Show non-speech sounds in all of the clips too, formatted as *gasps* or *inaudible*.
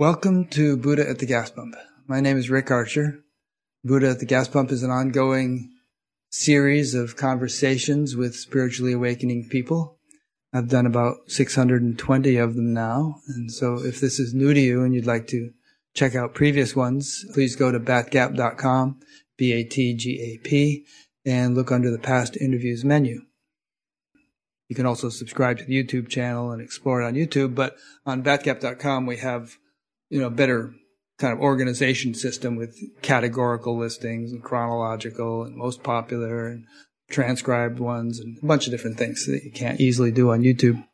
Welcome to Buddha at the Gas Pump. My name is Rick Archer. Buddha at the Gas Pump is an ongoing series of conversations with spiritually awakening people. I've done about 620 of them now. And so if this is new to you and you'd like to check out previous ones, please go to batgap.com, B-A-T-G-A-P, and look under the past interviews menu. You can also subscribe to the YouTube channel and explore it on YouTube, but on batgap.com we have you know, better kind of organization system with categorical listings and chronological and most popular and transcribed ones and a bunch of different things that you can't easily do on YouTube.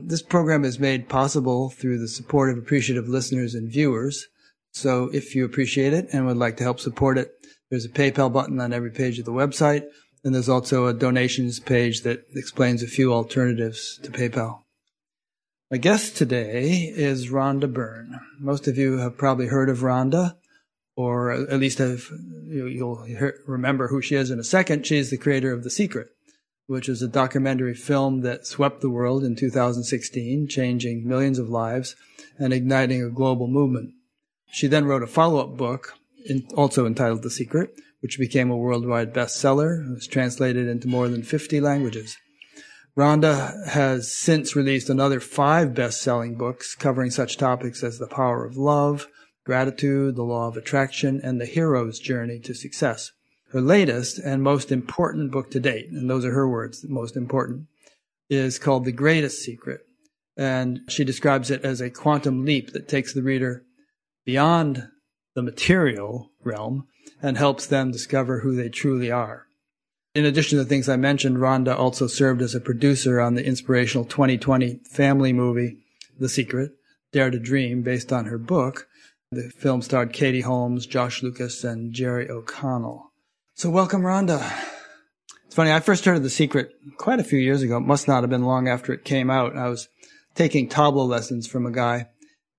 This program is made possible through the support of appreciative listeners and viewers. So if you appreciate it and would like to help support it, there's a PayPal button on every page of the website. And there's also a donations page that explains a few alternatives to PayPal. My guest today is Rhonda Byrne. Most of you have probably heard of Rhonda, or at least have, you'll remember who she is in a second. She's the creator of The Secret, which is a documentary film that swept the world in 2016, changing millions of lives and igniting a global movement. She then wrote a follow-up book, also entitled The Secret, which became a worldwide bestseller. It was translated into more than 50 languages. Rhonda has since released another five best-selling books covering such topics as the power of love, gratitude, the law of attraction, and the hero's journey to success. Her latest and most important book to date, and those are her words, the most important, is called The Greatest Secret. And she describes it as a quantum leap that takes the reader beyond the material realm and helps them discover who they truly are. In addition to the things I mentioned, Rhonda also served as a producer on the inspirational 2020 family movie, The Secret, Dare to Dream, based on her book. The film starred Katie Holmes, Josh Lucas, and Jerry O'Connell. So welcome, Rhonda. It's funny, I first heard of The Secret quite a few years ago. It must not have been long after it came out. I was taking tabla lessons from a guy,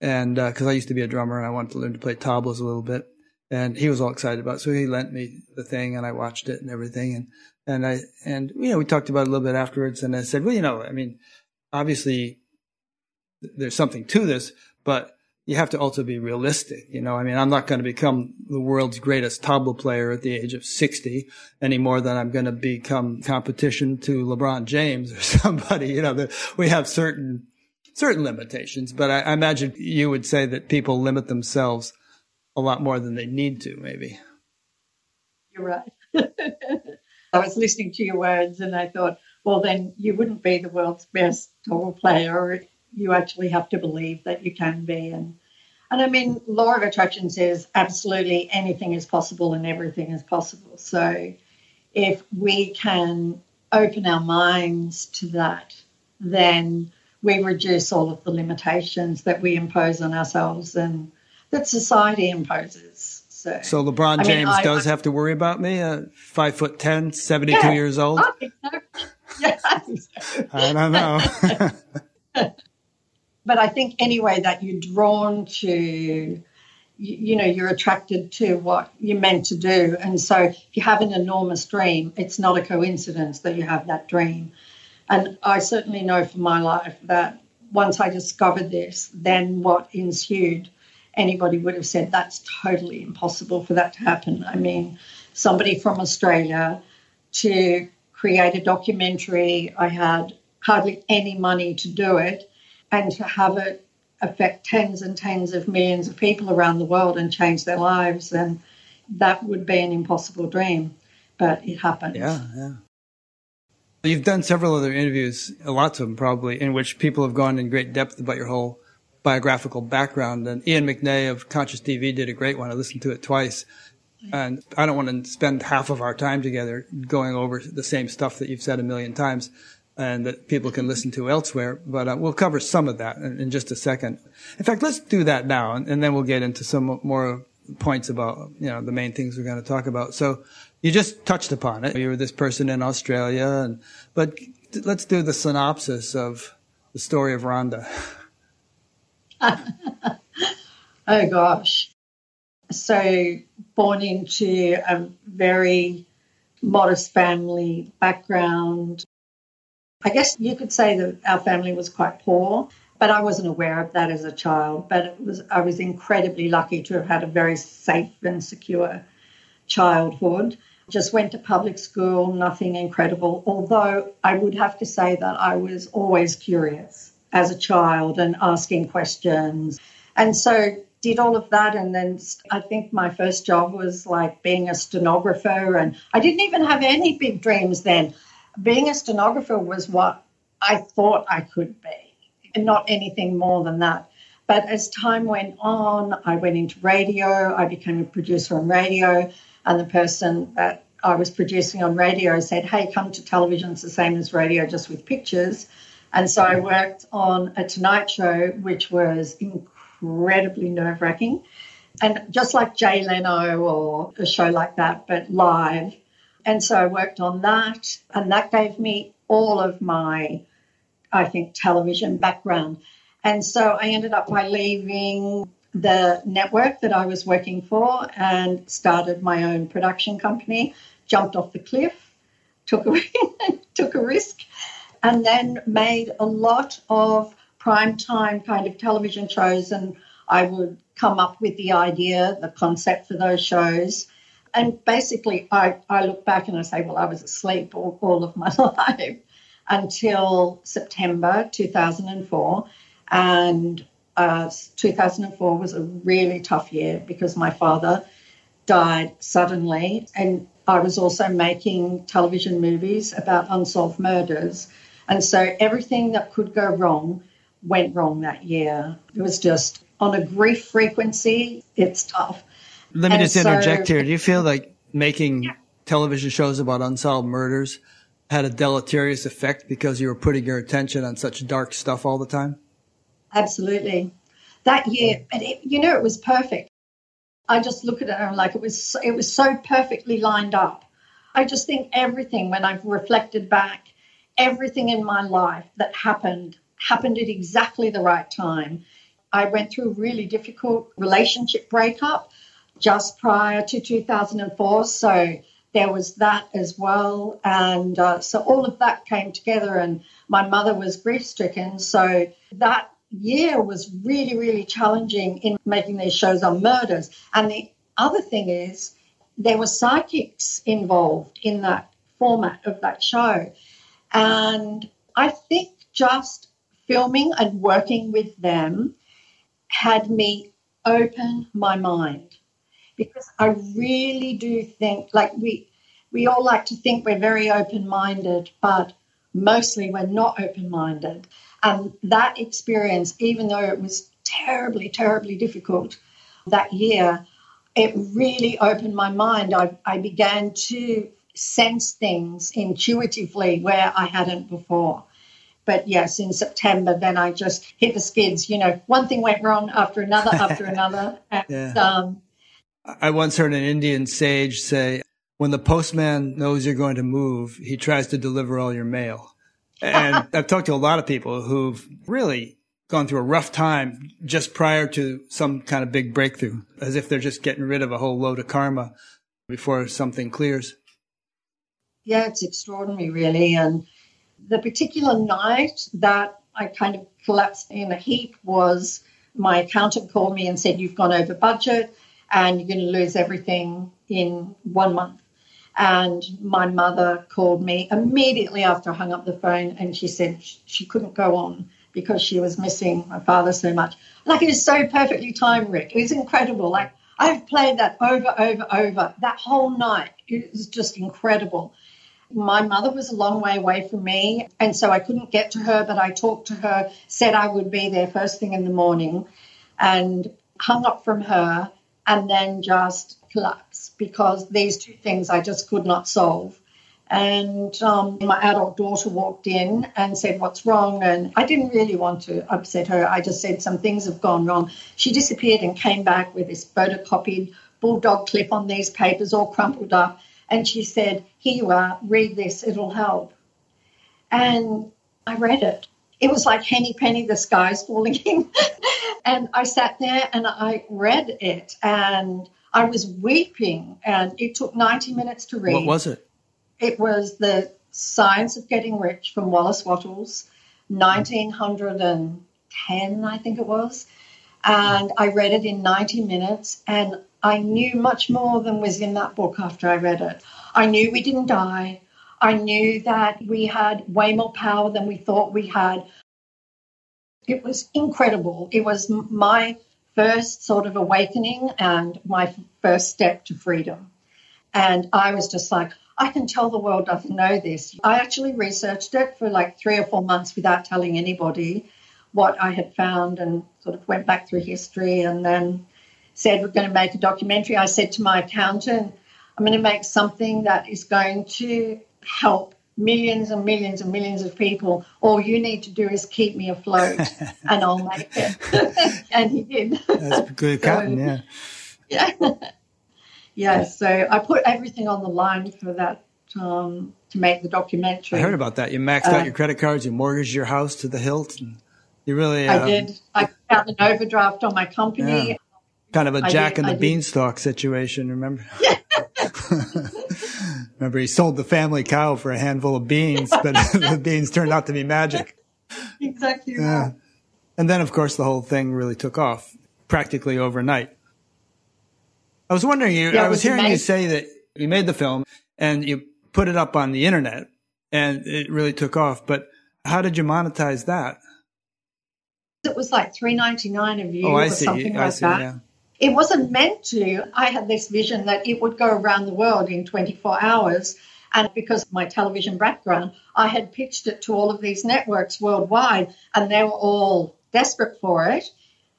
and because uh, I used to be a drummer and I wanted to learn to play tablas a little bit and he was all excited about it. So he lent me the thing and I watched it and everything. And, and I, and, you know, we talked about it a little bit afterwards and I said, well, you know, I mean, obviously there's something to this, but you have to also be realistic. You know, I mean, I'm not going to become the world's greatest tabla player at the age of 60 any more than I'm going to become competition to LeBron James or *laughs* somebody. You know, we have certain, certain limitations, but I, I imagine you would say that people limit themselves a lot more than they need to, maybe. You're right. *laughs* I was listening to your words and I thought, well, then you wouldn't be the world's best tabla player. You actually have to believe that you can be. And, and I mean, law of attraction says absolutely anything is possible and everything is possible. So if we can open our minds to that, then we reduce all of the limitations that we impose on ourselves and that society imposes. So, so LeBron James mean, does I, have to worry about me, uh, five foot 10, 72 yeah, years old? I, yeah, *laughs* I don't know. *laughs* but I think anyway that you're drawn to, you, you know, you're attracted to what you're meant to do. And so if you have an enormous dream, it's not a coincidence that you have that dream. And I certainly know for my life that once I discovered this, then what ensued anybody would have said that's totally impossible for that to happen. I mean, somebody from Australia to create a documentary, I had hardly any money to do it, and to have it affect tens and tens of millions of people around the world and change their lives, and that would be an impossible dream, but it happened. Yeah, yeah. You've done several other interviews, lots of them probably, in which people have gone in great depth about your whole biographical background. And Ian McNay of Conscious TV did a great one. I listened to it twice. And I don't want to spend half of our time together going over the same stuff that you've said a million times and that people can listen to elsewhere. But uh, we'll cover some of that in, in, just a second. In fact, let's do that now, and, and, then we'll get into some more points about you know the main things we're going to talk about. So you just touched upon it. You were this person in Australia, and but let's do the synopsis of the story of Rhonda. *laughs* *laughs* oh gosh. So, born into a very modest family background. I guess you could say that our family was quite poor, but I wasn't aware of that as a child. But it was I was incredibly lucky to have had a very safe and secure childhood. Just went to public school, nothing incredible. Although I would have to say that I was always curious as a child and asking questions. And so did all of that and then I think my first job was like being a stenographer and I didn't even have any big dreams then. Being a stenographer was what I thought I could be and not anything more than that. But as time went on, I went into radio, I became a producer on radio and the person that I was producing on radio said, Hey, come to television. It's the same as radio, just with pictures. And so I worked on a Tonight Show, which was incredibly nerve wracking. And just like Jay Leno or a show like that, but live. And so I worked on that. And that gave me all of my, I think, television background. And so I ended up by leaving the network that I was working for and started my own production company, jumped off the cliff, took a, *laughs* took a risk, and then made a lot of prime time kind of television shows. And I would come up with the idea, the concept for those shows. And basically, I, I look back and I say, well, I was asleep all, all of my *laughs* life until September 2004. And uh, 2004 was a really tough year because my father died suddenly, and I was also making television movies about unsolved murders. And so everything that could go wrong went wrong that year. It was just on a grief frequency, it's tough. Let me and just interject so, here. Do you feel like making yeah. television shows about unsolved murders had a deleterious effect because you were putting your attention on such dark stuff all the time? Absolutely. That year, and it, you know, it was perfect. I just look at it and I'm like, it was, it was so perfectly lined up. I just think everything, when I've reflected back, everything in my life that happened happened at exactly the right time. I went through a really difficult relationship breakup just prior to 2004. So there was that as well. And uh, so all of that came together, and my mother was grief stricken. So that year was really, really challenging in making these shows on murders. And the other thing is, there were psychics involved in that format of that show. And I think just filming and working with them had me open my mind because I really do think like we we all like to think we're very open minded, but mostly we're not open minded. And that experience, even though it was terribly, terribly difficult that year, it really opened my mind. I, I began to sense things intuitively where I hadn't before. But yes, in September, then I just hit the skids. You know, one thing went wrong after another, after *laughs* another. And, yeah. um, I once heard an Indian sage say, when the postman knows you're going to move, he tries to deliver all your mail. And *laughs* I've talked to a lot of people who've really gone through a rough time just prior to some kind of big breakthrough, as if they're just getting rid of a whole load of karma before something clears. Yeah, it's extraordinary, really. And the particular night that I kind of collapsed in a heap was my accountant called me and said, You've gone over budget and you're going to lose everything in one month. And my mother called me immediately after I hung up the phone and she said she couldn't go on because she was missing my father so much. Like it was so perfectly timed, Rick. It was incredible. Like I've played that over, over, over that whole night. It was just incredible. My mother was a long way away from me, and so I couldn't get to her, but I talked to her, said I would be there first thing in the morning, and hung up from her, and then just collapsed because these two things I just could not solve. And um, my adult daughter walked in and said, What's wrong? And I didn't really want to upset her. I just said, Some things have gone wrong. She disappeared and came back with this photocopied bulldog clip on these papers, all crumpled up. And she said, Here you are, read this, it'll help. And I read it. It was like Henny Penny, the sky's falling in. *laughs* and I sat there and I read it and I was weeping. And it took 90 minutes to read. What was it? It was The Science of Getting Rich from Wallace Wattles, 1910 I think it was. And I read it in 90 minutes, and I knew much more than was in that book after I read it. I knew we didn't die. I knew that we had way more power than we thought we had. It was incredible. It was my first sort of awakening and my first step to freedom. And I was just like, I can tell the world doesn't know this. I actually researched it for like three or four months without telling anybody what I had found and sort of went back through history and then said, We're going to make a documentary. I said to my accountant, I'm going to make something that is going to help millions and millions and millions of people. All you need to do is keep me afloat *laughs* and I'll make it. *laughs* and he did. That's good accountant, so, yeah. Yeah. *laughs* yeah. So I put everything on the line for that um, to make the documentary. I heard about that. You maxed uh, out your credit cards, you mortgaged your house to the hilt. And you really. I um, did. I got an overdraft on my company. Yeah. Kind of a Jack and the Beanstalk situation, remember? Yeah. Remember, he sold the family cow for a handful of beans, but *laughs* the beans turned out to be magic. Exactly. Yeah. And then, of course, the whole thing really took off practically overnight. I was wondering, you, yeah, I was, hearing amazing. you say that you made the film and you put it up on the internet and it really took off, but how did you monetize that? It was like three ninety nine a view oh, or something I like see, that. Yeah. It wasn't meant to. I had this vision that it would go around the world in 24 hours. And because of my television background, I had pitched it to all of these networks worldwide, and they were all desperate for it.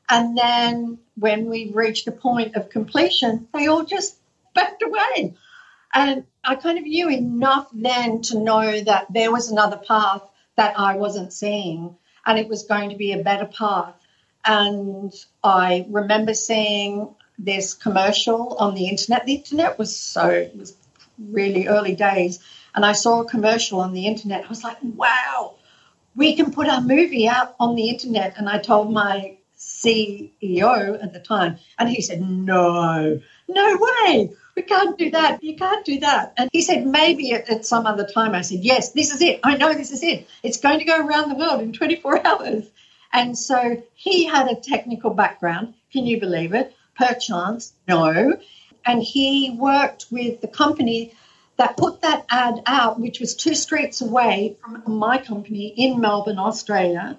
And then when we reached the point of completion, they all just backed away. And I kind of knew enough then to know that there was another path that I wasn't seeing, and it was going to be a better path. And I remember seeing this commercial on the internet. The internet was so, it was really early days. And I saw a commercial on the internet. I was like, wow, we can put our movie out on the internet. And I told my CEO at the time, and he said, no, no way. We can't do that. You can't do that. And he said, maybe at, at, some other time. I said, yes, this is it. I know this is it. It's going to go around the world in 24 *laughs* hours. And so he had a technical background. Can you believe it? Perchance, no. And he worked with the company that put that ad out, which was two streets away from my company in Melbourne, Australia.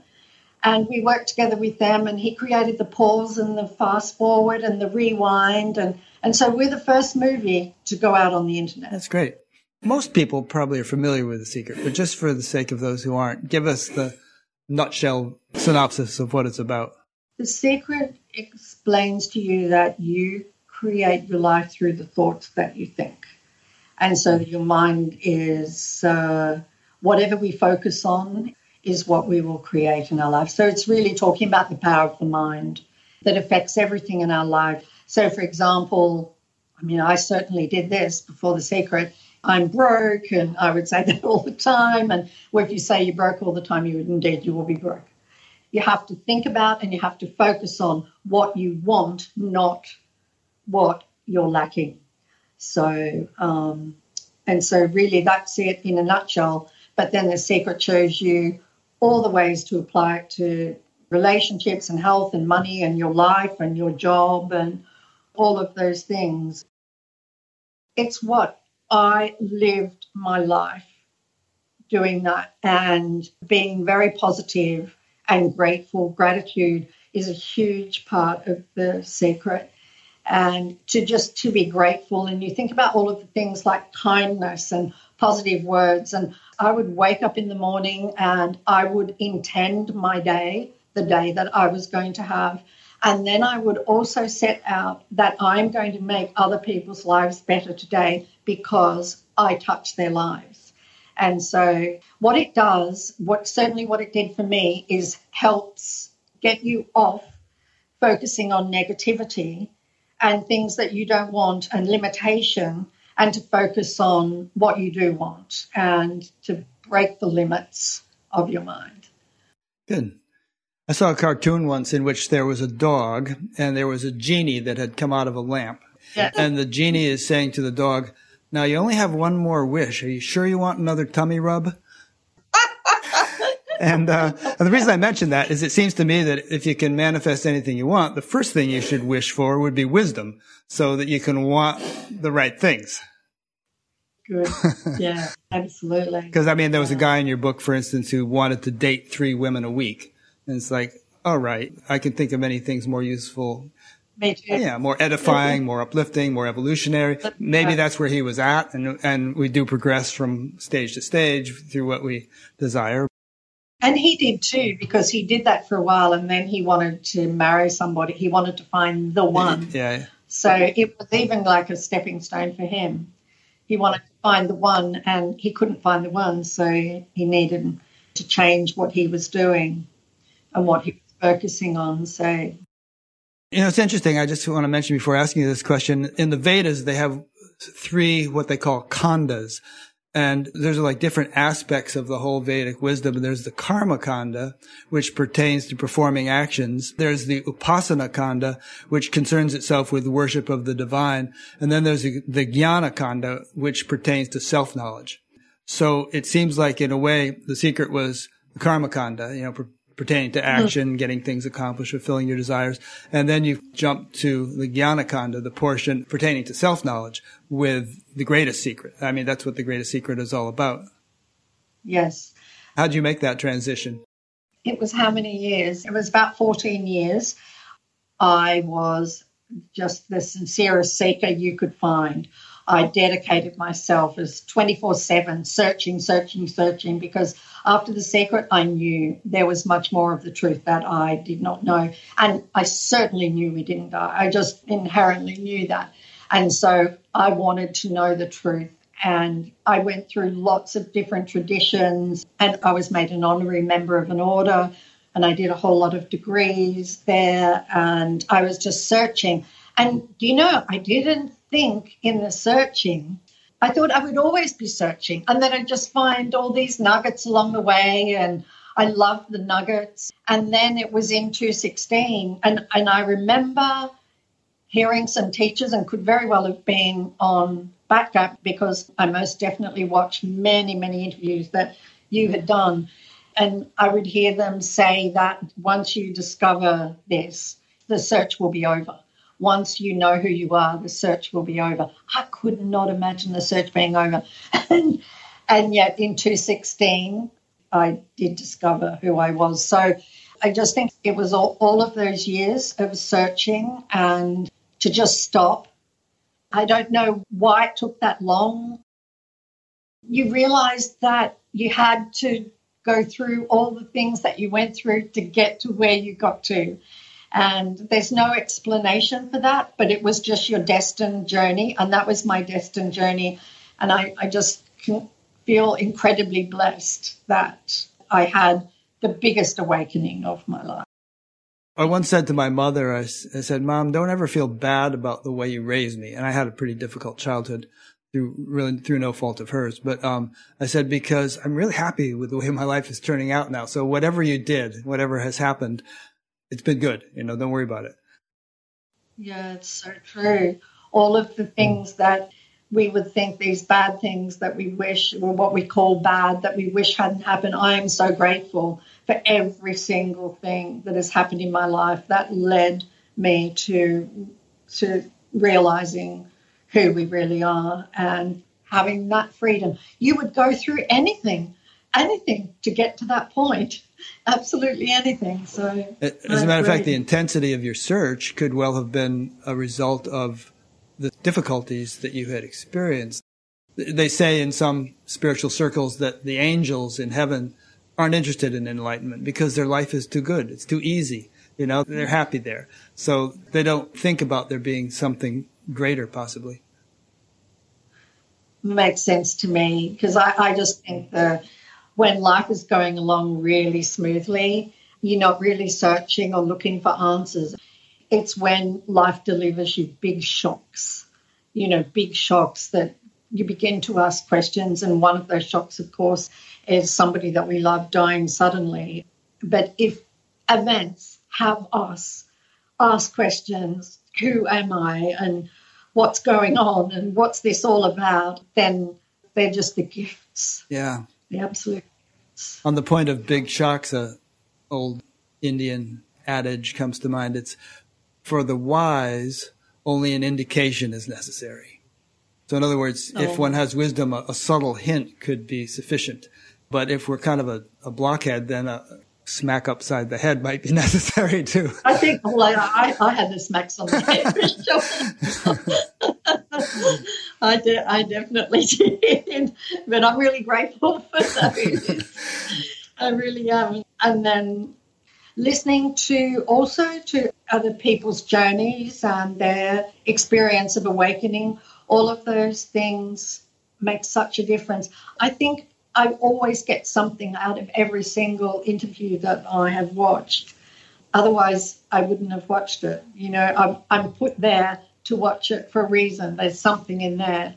And we worked together with them, and he created the pause and the fast forward and the rewind. And, and so we're the first movie to go out on the internet. That's great. Most people probably are familiar with The Secret, but just for the sake of those who aren't, give us the nutshell synopsis of what it's about? The secret explains to you that you create your life through the thoughts that you think. And so your mind is uh, whatever we focus on is what we will create in our life. So it's really talking about the power of the mind that affects everything in our life. So, for example, I mean, I certainly did this before the secret. I'm broke, and I would say *laughs* that all the time. And well, if you say you're broke all the time, you would indeed you will be broke. You have to think about and you have to focus on what you want, not what you're lacking. So, um, and so really that's it in a nutshell. But then the secret shows you all the ways to apply it to relationships and health and money and your life and your job and all of those things. It's what I lived my life doing that and being very positive and grateful. Gratitude is a huge part of the secret. And to just to be grateful and you think about all of the things like kindness and positive words. And I would wake up in the morning and I would intend my day, the day that I was going to have. And then I would also set out that I'm going to make other people's lives better today because I touch their lives. And so what it does, what certainly what it did for me is helps get you off focusing on negativity and things that you don't want and limitation and to focus on what you do want and to break the limits of your mind. Good. I saw a cartoon once in which there was a dog and there was a genie that had come out of a lamp. Yeah. And the genie is saying to the dog, Now you only have one more wish. Are you sure you want another tummy rub? *laughs* and, uh, and the reason I mention that is it seems to me that if you can manifest anything you want, the first thing you should wish for would be wisdom so that you can want the right things. Good. *laughs* Yeah, absolutely. Because I mean, there was a guy in your book, for instance, who wanted to date three women a week. And it's like, all right, I can think of many things more useful. Me too. Yeah, more edifying, more uplifting, more evolutionary. Maybe that's where he was at, and and we do progress from stage to stage through what we desire. And he did too, because he did that for a while, and then he wanted to marry somebody. He wanted to find the one. Yeah. So it was even like a stepping stone for him. He wanted to find the one, and he couldn't find the one, so he needed to change what he was doing and what he was focusing on. So You know, it's interesting. I just want to mention before asking you this question. In the Vedas, they have three what they call khandas. And there's like different aspects of the whole Vedic wisdom. There's the karma kanda, which pertains to performing actions. There's the upasana kanda, which concerns itself with worship of the divine. And then there's the, the jnana kanda, which pertains to self-knowledge. So it seems like in a way, the secret was the karma kanda, you know, pertaining to mm-hmm. action, getting things accomplished, fulfilling your desires. And then you jump to the jnana kanda, the portion pertaining to self-knowledge with the greatest secret. I mean, that's what the greatest secret is all about. yes, How'd you make that transition? it was how many years? It was about 14 years. I was just the sincerest seeker you could find. I dedicated myself as 24 7, searching, searching, searching, because after the secret, I knew there was much more of the truth that I did not know. And I certainly knew we didn't die. I just inherently knew that. And so I wanted to know the truth. And I went through lots of different traditions, and I was made an honorary member of an order, and I did a whole lot of degrees there, and I was just searching. And do you know, I didn't think in the searching. I thought I would always be searching, and then I'd just find all these nuggets along the way, and I loved the nuggets. And then it was in 216, and, and I remember hearing some teachers and could very well have been on BatGap because I most definitely watched many, many interviews that you had done. And I would hear them say that once you discover this, the search will be over. Once you know who you are, the search will be over. I could not imagine the search being over. *laughs* And, and yet in 216, I did discover who I was. So I just think it was all, all of those years of searching and to just stop. I don't know why it took that long. You realized that you had to go through all the things that you went through to get to where you got to. And there's no explanation for that, but it was just your destined journey. And that was my destined journey. And I, I just feel incredibly blessed that I had the biggest awakening of my life. I once said to my mother, I said, Mom, don't ever feel bad about the way you raised me. And I had a pretty difficult childhood through really through no fault of hers. But um, I said, because I'm really happy with the way my life is turning out now. So whatever you did, whatever has happened, it's been good. You know, don't worry about it. Yeah, it's so true. All of the things that we would think these bad things that we wish, or what we call bad, that we wish hadn't happened. I am so grateful for every single thing that has happened in my life that led me to to realizing who we really are and having that freedom. You would go through anything, anything to get to that point. *laughs* Absolutely anything. So, As a matter of fact, the intensity of your search could well have been a result of the difficulties that you had experienced. They say in some spiritual circles that the angels in heaven aren't interested in enlightenment because their life is too good. It's too easy. You know, they're happy there. So they don't think about there being something greater possibly. makes sense to me because I, I just think that when life is going along really smoothly, you're not really searching or looking for answers. It's when life delivers you big shocks, you know, big shocks that you begin to ask questions. And one of those shocks, of course, is somebody that we love dying suddenly. But if events have us ask questions, who am I? And what's going on and what's this all about, then they're just the gifts, Yeah. The absolute. results. On the point of big shocks, a old Indian adage comes to mind. It's for the wise, only an indication is necessary. So in other words, oh. if one has wisdom, a, a, subtle hint could be sufficient. But if we're kind of a, a blockhead, then a smack upside the head might be *laughs* necessary too. I think well, I, I had the smacks on the head I, de- I definitely *laughs* did, but I'm really grateful *laughs* for those. I really am. And then listening to also to other people's journeys and their experience of awakening, all of those things make such a difference. I think I always get something out of every single interview that I have watched. Otherwise, I wouldn't have watched it. You know, I'm, I'm put there to watch it for a reason. There's something in there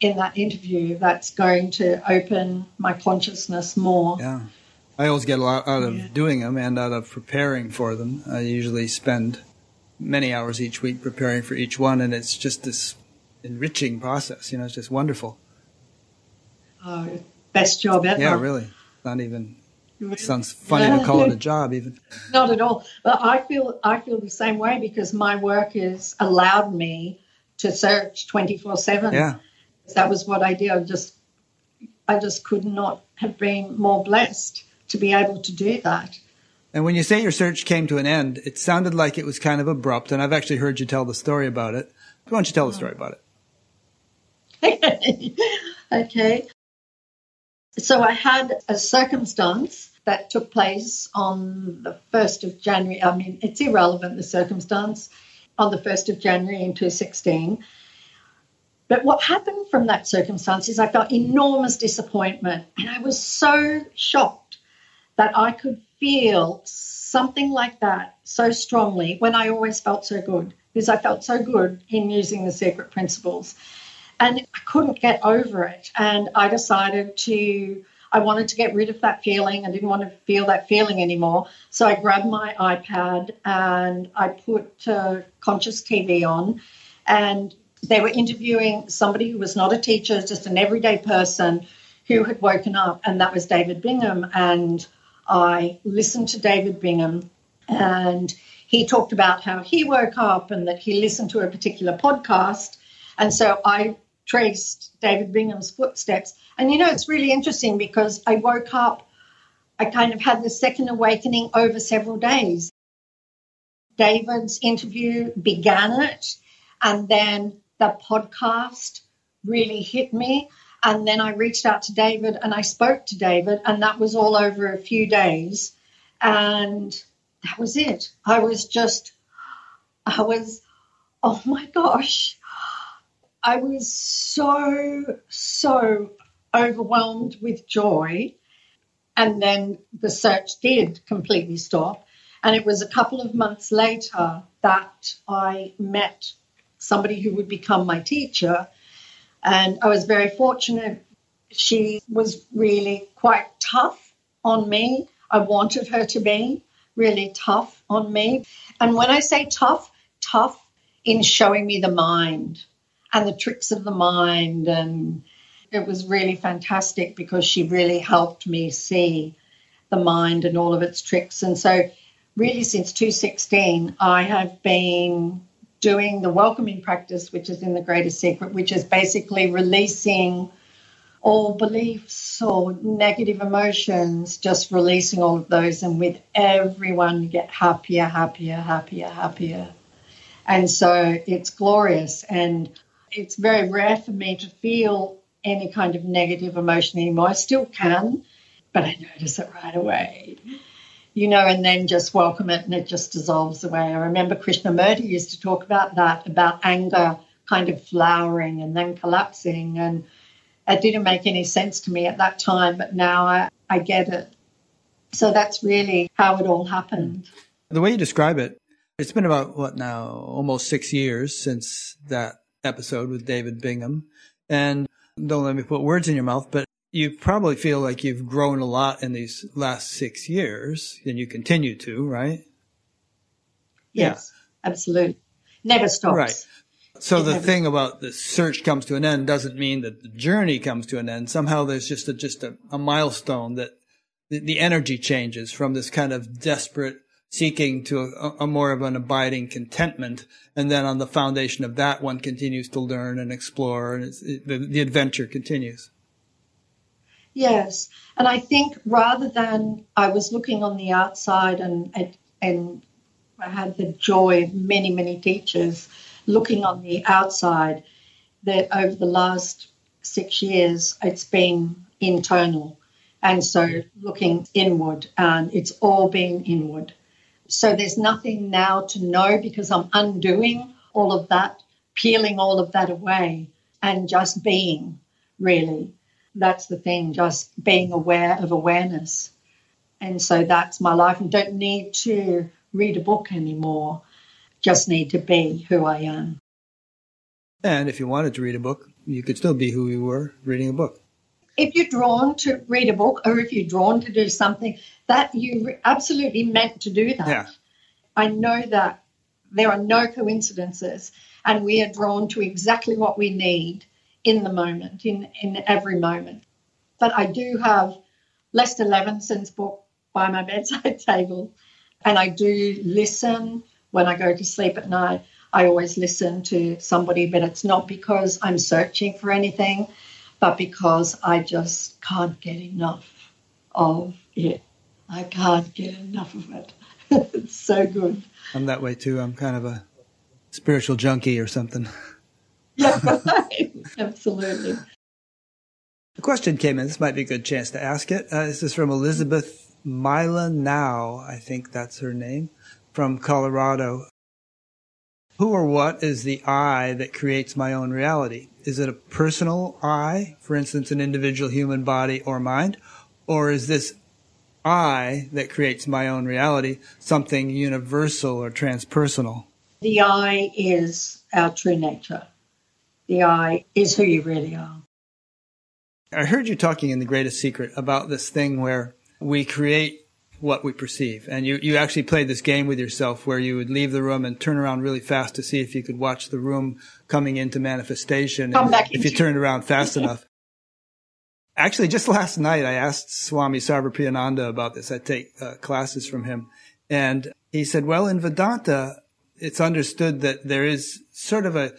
in that interview that's going to open my consciousness more. Yeah. I always get a lot out of yeah. doing them and out of preparing for them. I usually spend many hours each week preparing for each one, and it's just this enriching process. You know, it's just wonderful. Oh, best job ever. Yeah, really. Not even. It sounds funny to call it a job, even. Not at all. But I feel I feel the same way because my work has allowed me to search twenty four seven. Yeah. That was what I did. I just I just could not have been more blessed to be able to do that. And when you say your search came to an end, it sounded like it was kind of abrupt, and I've actually heard you tell the story about it. Why don't you tell the story about it? *laughs* okay. So I had a circumstance that took place on the 1st of January. I mean, it's irrelevant, the circumstance, on the 1st of January in 2016. But what happened from that circumstance is I felt enormous disappointment, and I was so shocked that I could feel something like that so strongly when I always felt so good because I felt so good in using the secret principles. And I couldn't get over it. And I decided to, I wanted to get rid of that feeling. I didn't want to feel that feeling anymore. So I grabbed my iPad and I put uh, Conscious TV on. And they were interviewing somebody who was not a teacher, just an everyday person who had woken up. And that was David Bingham. And I listened to David Bingham and he talked about how he woke up and that he listened to a particular podcast. And so I traced David Bingham's footsteps. And you know, it's really interesting because I woke up, I kind of had the second awakening over several days. David's interview began it, and then the podcast really hit me. And then I reached out to David and I spoke to David, and that was all over a few days. And that was it. I was just, I was, oh my gosh, I was so, so overwhelmed with joy. And then the search did completely stop. And it was a couple of months later that I met somebody who would become my teacher and I was very fortunate. She was really quite tough on me. I wanted her to be really tough on me. And when I say tough, tough in showing me the mind and the tricks of the mind. And it was really fantastic because she really helped me see the mind and all of its tricks. And so, really, since 2016, I have been doing the welcoming practice, which is in the greatest secret, which is basically releasing all beliefs or negative emotions, just releasing all of those. And with everyone, you get happier, happier, happier, happier. And so it's glorious. And it's very rare for me to feel any kind of negative emotion anymore. I still can, but I notice it right away you know, and then just welcome it and it just dissolves away. I remember Krishnamurti used to talk about that, about anger kind of flowering and then collapsing. And it didn't make any sense to me at that time, but now I, I get it. So that's really how it all happened. The way you describe it, it's been about what now, almost six years since that episode with David Bingham. And don't let me put words in your mouth, but you probably feel like you've grown a lot in these last six years, and you continue to, right? Yes, yeah. absolutely. Never stops. Right. So it the never... thing about the search comes to an end doesn't mean that the journey comes to an end. Somehow there's just a, just a, a milestone that the, the energy changes from this kind of desperate seeking to a, a, more of an abiding contentment. And then on the foundation of that, one continues to learn and explore, and it, the, the adventure continues. Yes, and I think rather than I was looking on the outside and and I had the joy of many many teachers looking on the outside. That over the last six years, it's been internal, and so looking inward, and it's all been inward. So there's nothing now to know because I'm undoing all of that, peeling all of that away, and just being really. That's the thing, just being aware of awareness. And so that's my life. And don't need to read a book anymore, just need to be who I am. And if you wanted to read a book, you could still be who you were reading a book. If you're drawn to read a book or if you're drawn to do something, that you absolutely meant to do that. Yeah. I know that there are no coincidences and we are drawn to exactly what we need in the moment, in, in every moment. But I do have Lester Levinson's book by my bedside *laughs* table and I do listen when I go to sleep at night. I always listen to somebody, but it's not because I'm searching for anything, but because I just can't get enough of it. I can't get enough of it. *laughs* it's so good. I'm that way too. I'm kind of a spiritual junkie or something. Yeah, *laughs* absolutely. The question came in. This might be a good chance to ask it. Uh, this is from Elizabeth Mila Now. I think that's her name from Colorado. Who or what is the I that creates my own reality? Is it a personal I, for instance, an individual human body or mind? Or is this I that creates my own reality, something universal or transpersonal. The I is our true nature. The I is who you really are. I heard you talking in The Greatest Secret about this thing where we create what we perceive. And you, you actually played this game with yourself where you would leave the room and turn around really fast to see if you could watch the room coming into manifestation. Come back if you turned around fast *laughs* enough. Actually, just last night, I asked Swami Sarvapriyananda about this. I take uh, classes from him. And he said, well, in Vedanta, it's understood that there is sort of a,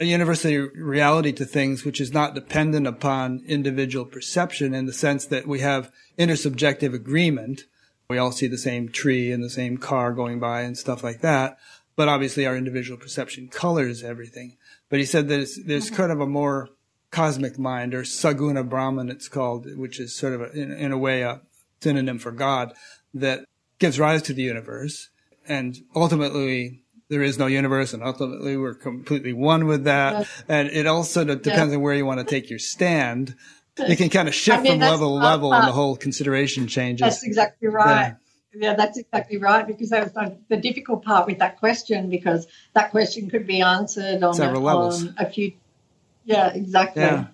a universal reality to things which is not dependent upon individual perception in the sense that we have intersubjective agreement. We all see the same tree and the same car going by and stuff like that. But obviously our individual perception colors everything. But he said that there's mm-hmm. kind of a more cosmic mind or saguna brahman it's called which is sort of a, in, in, a way a synonym for god that gives rise to the universe and ultimately there is no universe and ultimately we're completely one with that and it also depends on where you want to take your stand it can kind of shift I mean, from level to level and the whole consideration changes that's exactly right yeah. yeah that's exactly right because that was the difficult part with that question because that question could be answered on, Several a, levels. on a few yeah, exactly. Yeah.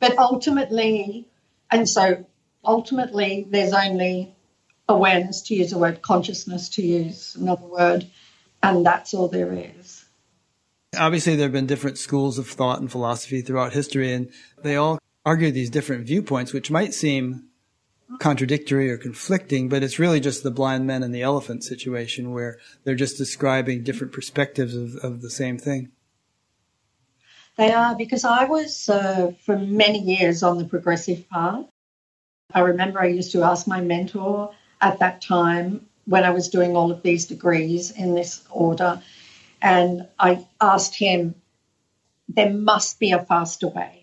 But ultimately, and so ultimately, there's only awareness to use a word, consciousness to use another word, and that's all there is. Obviously, there have been different schools of thought and philosophy throughout history, and they all argue these different viewpoints, which might seem contradictory or conflicting, but it's really just the blind men and the elephant situation where they're just describing different perspectives of, of the same thing. They are because I was uh, for many years on the progressive path. I remember I used to ask my mentor at that time when I was doing all of these degrees in this order, and I asked him, there must be a faster way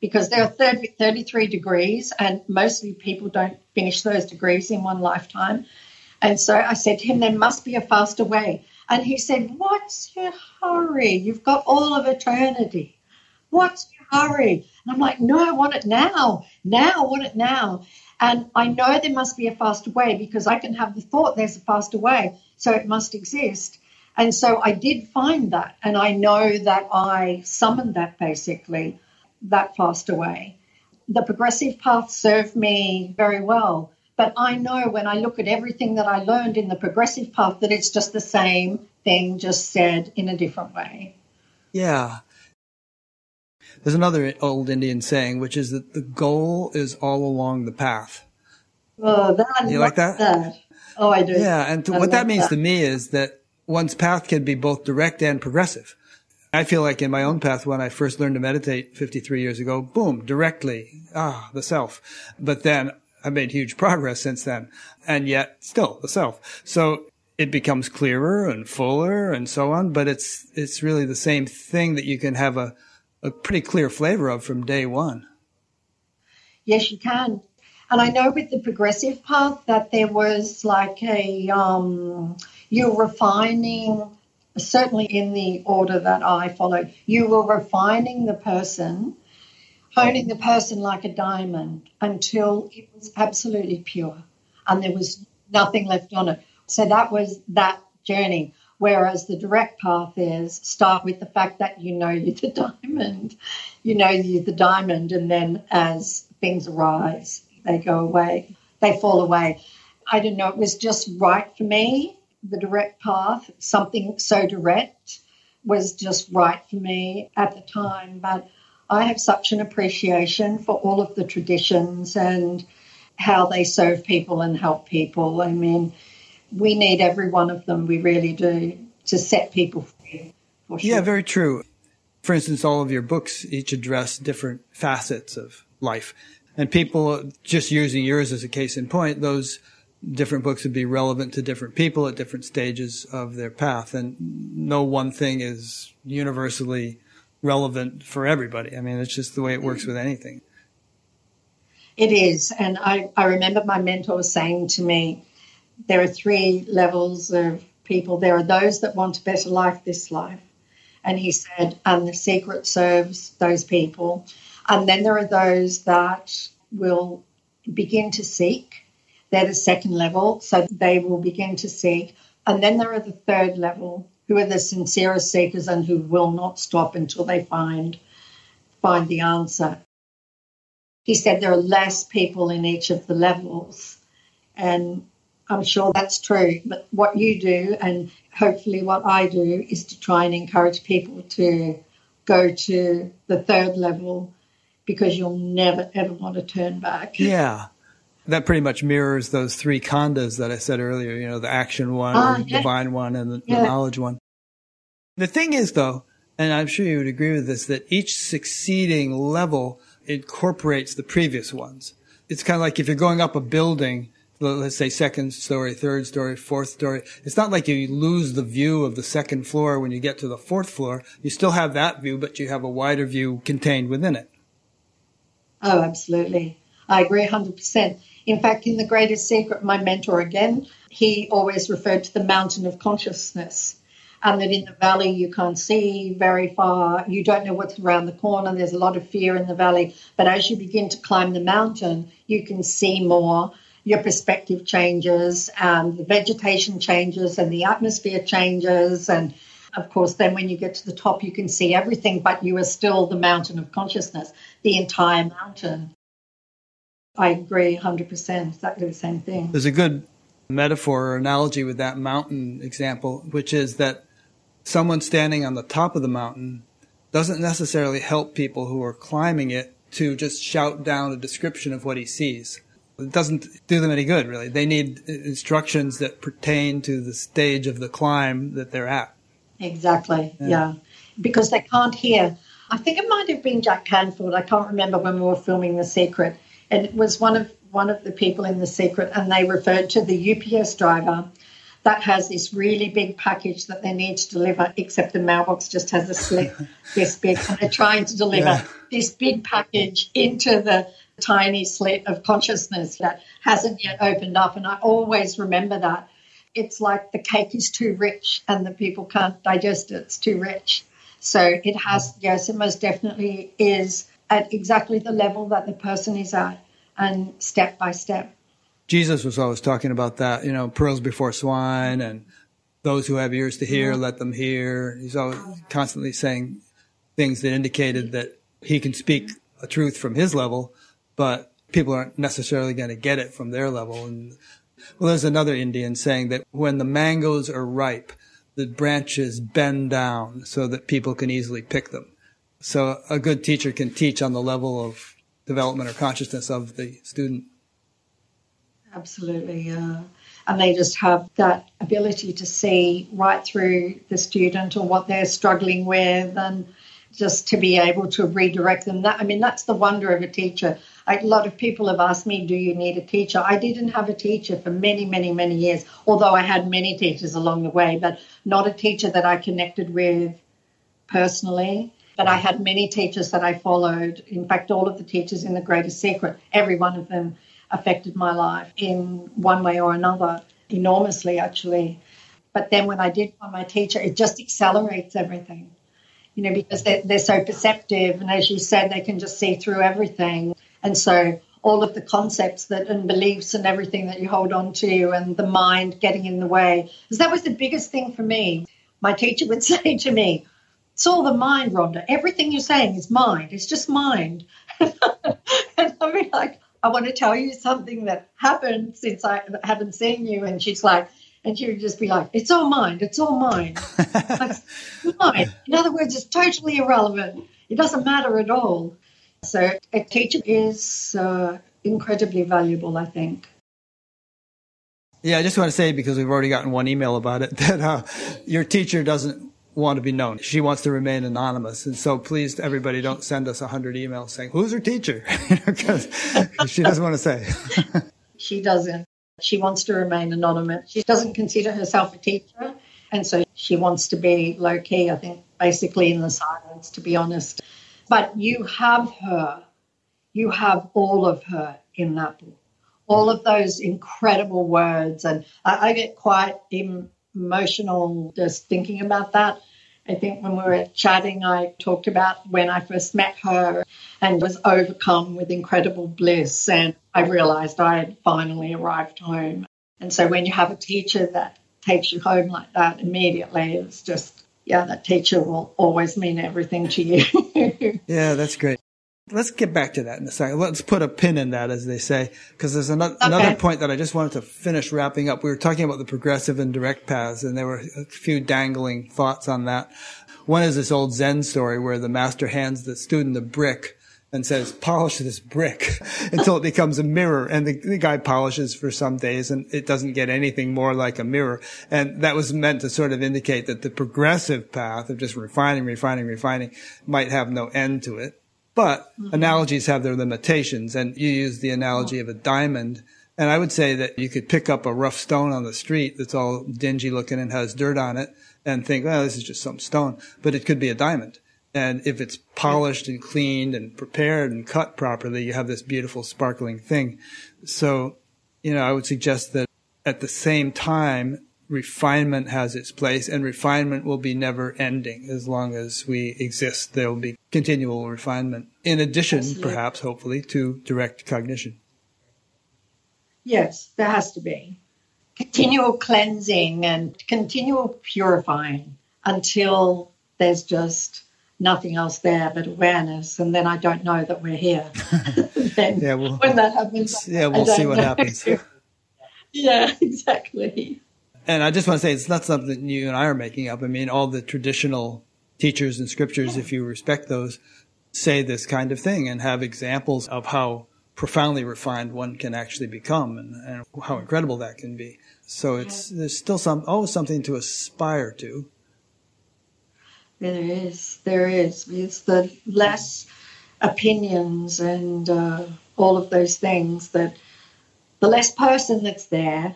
because there are 30, 33 degrees, and mostly people don't finish those degrees in one lifetime. And so I said to him, there must be a faster way. And he said, What's your hurry? You've got all of eternity. What's your hurry? And I'm like, No, I want it now. Now, I want it now. And I know there must be a faster way because I can have the thought there's a faster way. So it must exist. And so I did find that. And I know that I summoned that basically, that faster away. The progressive path served me very well but I know when I look at everything that I learned in the progressive path that it's just the same thing, just said in a different way. Yeah. There's another old Indian saying, which is that the goal is all along the path. Oh, that, you like that? that? Oh, I do. Yeah, and to, what that means that. to me is that one's path can be both direct and progressive. I feel like in my own path, when I first learned to meditate 53 years ago, boom, directly, ah, the self. But then I've made huge progress since then, and yet still the self. So it becomes clearer and fuller and so on, but it's, it's really the same thing that you can have a, a pretty clear flavor of from day one. Yes, you can. And I know with the progressive path that there was like a, um, you're refining, certainly in the order that I followed, you were refining the person, honing the person like a diamond until it was absolutely pure and there was nothing left on it. So that was that journey. Whereas the direct path is start with the fact that you know you're the *laughs* diamond, you know you're the diamond, and then as things arise, they go away, they fall away. I don't know, it was just right for me, the direct path, something so direct was just right for me at the time. But I have such an appreciation for all of the traditions and how they serve people and help people. I mean, we need every one of them. We really do to set people free. Sure. Yeah, very true. For instance, all of your books each address different facets of life. And people, just using yours as a case in point, those different books would be relevant to different people at different stages of their path. And no one thing is universally relevant for everybody. I mean, it's just the way it works with anything. It is. And I, I remember my mentor saying to me, there are three levels of people. There are those that want a better life this life. And he said, and the secret serves those people. And then there are those that will begin to seek. They're the second level, so they will begin to seek. And then there are the third level, who are the sincerest seekers and who will not stop until they find find the answer. He said there are less people in each of the levels. And I'm sure that's true. But what you do, and hopefully what I do, is to try and encourage people to go to the third level because you'll never, ever want to turn back. Yeah. That pretty much mirrors those three kandas that I said earlier, you know, the action one, uh, the yeah. divine one, and the, yeah. the knowledge one. The thing is, though, and I'm sure you would agree with this, that each succeeding level incorporates the previous ones. It's kind of like if you're going up a building, let's say second story, third story, fourth story. It's not like you lose the view of the second floor when you get to the fourth floor. You still have that view, but you have a wider view contained within it. Oh, absolutely. I agree 100%. In fact, in The Greatest Secret, my mentor again, he always referred to the mountain of consciousness. And that in the valley you can't see very far, you don't know what's around the corner, there's a lot of fear in the valley. But as you begin to climb the mountain, you can see more your perspective changes and the vegetation changes and the atmosphere changes and of course then when you get to the top you can see everything but you are still the mountain of consciousness the entire mountain i agree 100% exactly the same thing there's a good metaphor or analogy with that mountain example which is that someone standing on the top of the mountain doesn't necessarily help people who are climbing it to just shout down a description of what he sees it doesn't do them any good, really. They need instructions that pertain to the stage of the climb that they're at. Exactly, yeah. yeah. Because they can't hear. I think it might have been Jack Canfield. I can't remember when we were filming The Secret. And it was one of one of the people in The Secret, and they referred to the UPS driver that has this really big package that they need to deliver, except the mailbox just has a slit this big. And they're trying to deliver yeah. this big package into the tiny slit of consciousness that hasn't yet opened up. And I always remember that. It's like the cake is too rich and the people can't digest it. It's too rich. So it has, yes, it most definitely is at exactly the level that the person is at and step by step. Jesus was always talking about that, you know, pearls before swine and those who have ears to hear, mm-hmm. let them hear. He's always constantly saying things that indicated that he can speak a truth from his level, but people aren't necessarily going to get it from their level. And well, there's another Indian saying that when the mangoes are ripe, the branches bend down so that people can easily pick them. So a good teacher can teach on the level of development or consciousness of the student. absolutely. Yeah. And they just have that ability to see right through the student or what they're struggling with and just to be able to redirect them. That I mean, that's the wonder of a teacher. A lot of people have asked me, "Do you need a teacher?" I didn't have a teacher for many, many, many years. Although I had many teachers along the way, but not a teacher that I connected with personally. But I had many teachers that I followed. In fact, all of the teachers in The Greatest Secret, every one of them affected my life in one way or another, enormously, actually. But then when I did find my teacher, it just accelerates everything you know, because they're, they're so perceptive. And as you said, they can just see through everything. And so all of the concepts that and beliefs and everything that you hold on to and the mind getting in the way. Because that was the biggest thing for me. My teacher would *laughs* say to me, It's all the mind, Rhonda. Everything you're saying is mind. It's just mind. *laughs* and I'd be like, I want to tell you something that happened since I haven't seen you. And she's like, and she would just be like, "It's all mind. It's all mine." *laughs* like, mine. In other words, it's totally irrelevant. It doesn't matter at all. So a teacher is uh, incredibly valuable, I think. Yeah, I just want to say because we've already gotten one email about it *laughs* that uh, your teacher doesn't want to be known. She wants to remain anonymous, and so please, everybody, don't send us a hundred emails saying who's her teacher *laughs* because she doesn't want to say. *laughs* she doesn't. She wants to remain anonymous. She doesn't consider herself a teacher. And so she wants to be low key, I think, basically in the silence, to be honest. But you have her, you have all of her in that book, all of those incredible words. And I, I get quite emotional just thinking about that. I think when we were chatting, I talked about when I first met her and was overcome with incredible bliss. And I realized I had finally arrived home. And so when you have a teacher that takes you home like that immediately, it's just, yeah, that teacher will always mean everything to you. *laughs* yeah, that's great. Let's get back to that in a second. Let's put a pin in that, as they say, because there's another, okay. another point that I just wanted to finish wrapping up. We were talking about the progressive and direct paths, and there were a few dangling thoughts on that. One is this old Zen story where the master hands the student a brick and says, polish this brick *laughs* until it becomes a mirror. And the, the, guy polishes for some days and it doesn't get anything more like a mirror. And that was meant to sort of indicate that the progressive path of just refining, refining, refining might have no end to it. But mm-hmm. analogies have their limitations. And you use the analogy of a diamond. And I would say that you could pick up a rough stone on the street that's all dingy looking and has dirt on it and think, well, this is just some stone, but it could be a diamond. And if it's polished and cleaned and prepared and cut properly, you have this beautiful sparkling thing. So, you know, I would suggest that at the same time, refinement has its place and refinement will be never ending as long as we exist. There will be continual refinement in addition, Absolutely. perhaps, hopefully, to direct cognition. Yes, there has to be continual cleansing and continual purifying until there's just nothing else there but awareness. And then I don't know that we're here. *laughs* *laughs* then yeah, well, when that happens, yeah, we'll see what know. happens. *laughs* yeah, exactly. And I just want to say it's not something you and I are making up. I mean, all the traditional teachers and scriptures, if you respect those, say this kind of thing and have examples of how profoundly refined one can actually become and, and how incredible that can be. So it's there's still some always something to aspire to. There is, there is. It's the less opinions and uh, all of those things that the less person that's there,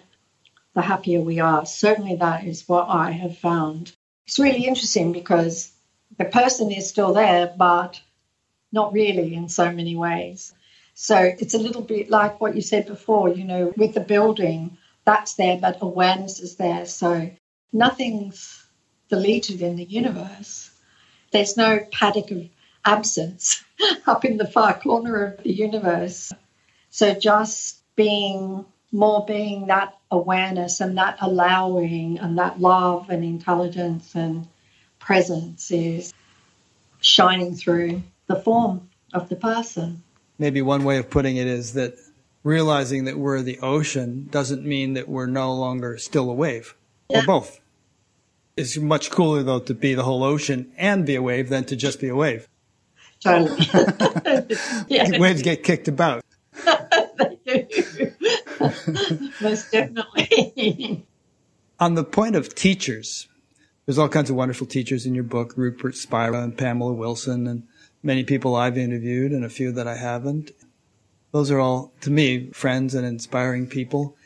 the happier we are. Certainly, that is what I have found. It's really interesting because the person is still there, but not really in so many ways. So it's a little bit like what you said before, you know, with the building, that's there, but awareness is there. So nothing's deleted in the universe. There's no paddock of absence *laughs* up in the far corner of the universe. So just being more being that awareness and that allowing and that love and intelligence and presence is shining through the form of the person. Maybe one way of putting it is that realizing that we're the ocean doesn't mean that we're no longer still a wave yeah. or both. It's much cooler though to be the whole ocean and be a wave than to just be a wave. Totally. *laughs* *laughs* yeah. Waves get kicked about. *laughs* Most definitely. *laughs* On the point of teachers, there's all kinds of wonderful teachers in your book, Rupert Spira and Pamela Wilson, and many people I've interviewed and a few that I haven't. Those are all, to me, friends and inspiring people.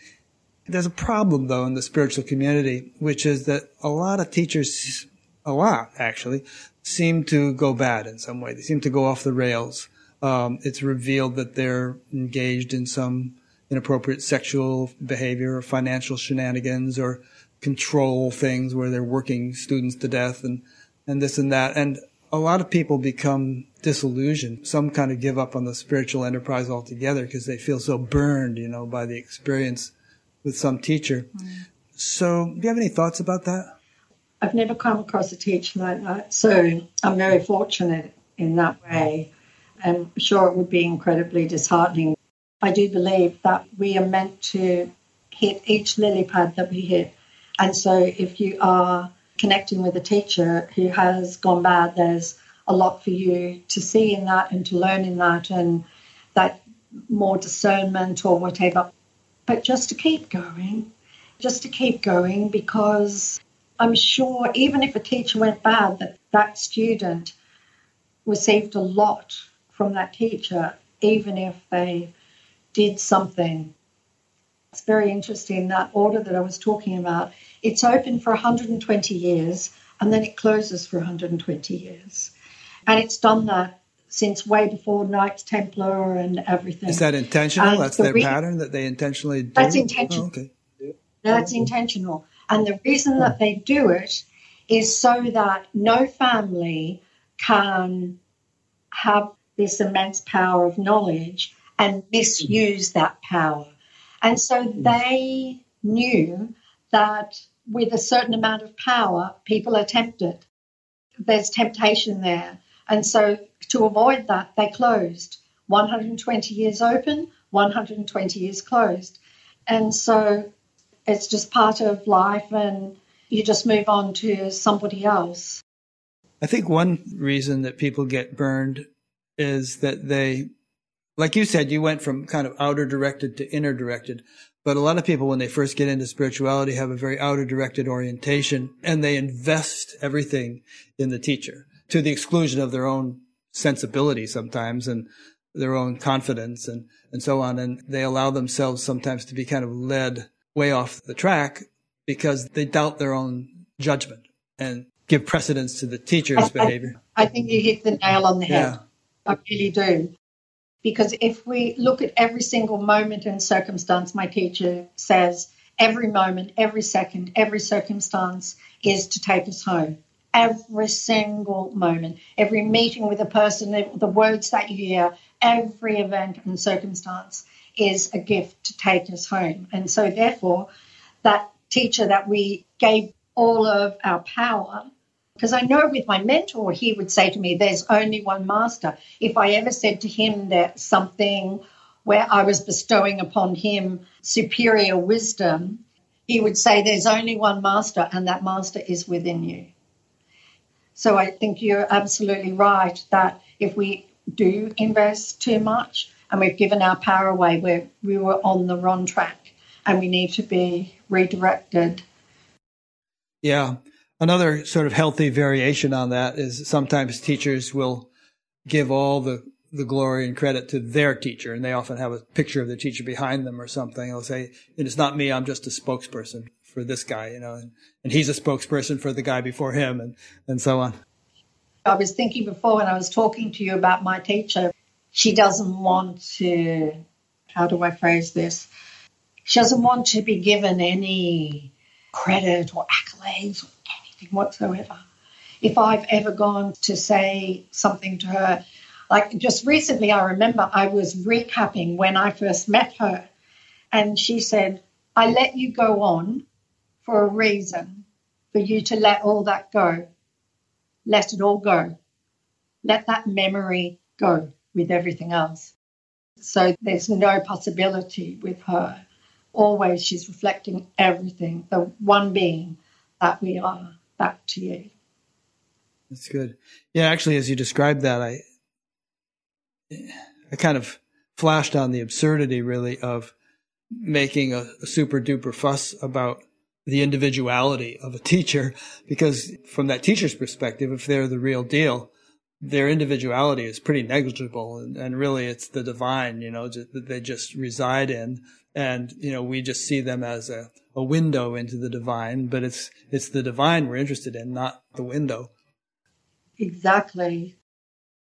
There's a problem, though, in the spiritual community, which is that a lot of teachers, a lot actually, seem to go bad in some way. They seem to go off the rails. Um, it's revealed that they're engaged in some inappropriate sexual behavior or financial shenanigans or control things where they're working students to death and, and this and that. And a lot of people become disillusioned. Some kind of give up on the spiritual enterprise altogether because they feel so burned, you know, by the experience with some teacher. Mm. So, do you have any thoughts about that? I've never come across a teacher like that. So, I'm very fortunate in that way. I'm sure it would be incredibly disheartening. I do believe that we are meant to hit each lily pad that we hit. And so, if you are connecting with a teacher who has gone bad, there's a lot for you to see in that and to learn in that and that more discernment or whatever. But just to keep going, just to keep going because I'm sure even if a teacher went bad, that that student received a lot from that teacher, even if they did something. It's very interesting that order that I was talking about. It's open for 120 years and then it closes for 120 years. And it's done that since way before Knights Templar and everything. Is that intentional? And that's the their re- pattern that they intentionally do? That's intentional. Oh, okay. That's intentional. And the reason that they do it is so that no family can have this immense power of knowledge and misuse that power. And so they knew that with a certain amount of power, people are tempted. There's temptation there. And so to avoid that, they closed. 120 years open, 120 years closed. And so it's just part of life and you just move on to somebody else. I think one reason that people get burned is that they, like you said, you went from kind of outer directed to inner directed. But a lot of people, when they first get into spirituality, have a very outer directed orientation and they invest everything in the teacher to the exclusion of their own sensibility sometimes and their own confidence and, and so on. And they allow themselves sometimes to be kind of led way off the track because they doubt their own judgment and give precedence to the teacher's I, behavior. I think you hit the nail on the head. Yeah. I really do. Because if we look at every single moment and circumstance, my teacher says every moment, every second, every circumstance is to take us home every single moment, every meeting with a person, the words that you hear, every event and circumstance is a gift to take us home. And so, therefore, that teacher that we gave all of our power, because I know with my mentor, he would say to me, There's only one master. If I ever said to him that something where I was bestowing upon him superior wisdom, he would say, There's only one master, and that master is within you. So I think you're absolutely right that if we do invest too much and we've given our power away, we we were on the wrong track and we need to be redirected. Yeah. Another sort of healthy variation on that is sometimes teachers will give all the, the glory and credit to their teacher, and they often have a picture of the teacher behind them or something. They'll say, "And it's not me, I'm just a spokesperson for this guy, you know, and, and he's a spokesperson for the guy before him and, and so on. I was thinking before when I was talking to you about my teacher, she doesn't want to, how do I phrase this? She doesn't want to be given any credit or accolades or anything whatsoever. If I've ever gone to say something to her, like just recently, I remember I was recapping when I first met her, and she said, I let you go on for a reason for you to let all that go. Let it all go. Let that memory go with everything else. So there's no possibility with her. Always she's reflecting everything, the one being that we are, back to you. That's good. Yeah, actually, as you described that, I, I kind of flashed on the absurdity really of making a, a super duper fuss about the individuality of a teacher because from that teacher's perspective, if they're the real deal, their individuality is pretty negligible and, and really it's the divine, you know, that they just reside in. And, you know, we just see them as a, a window into the divine, but it's, it's the divine we're interested in, not the window. Exactly.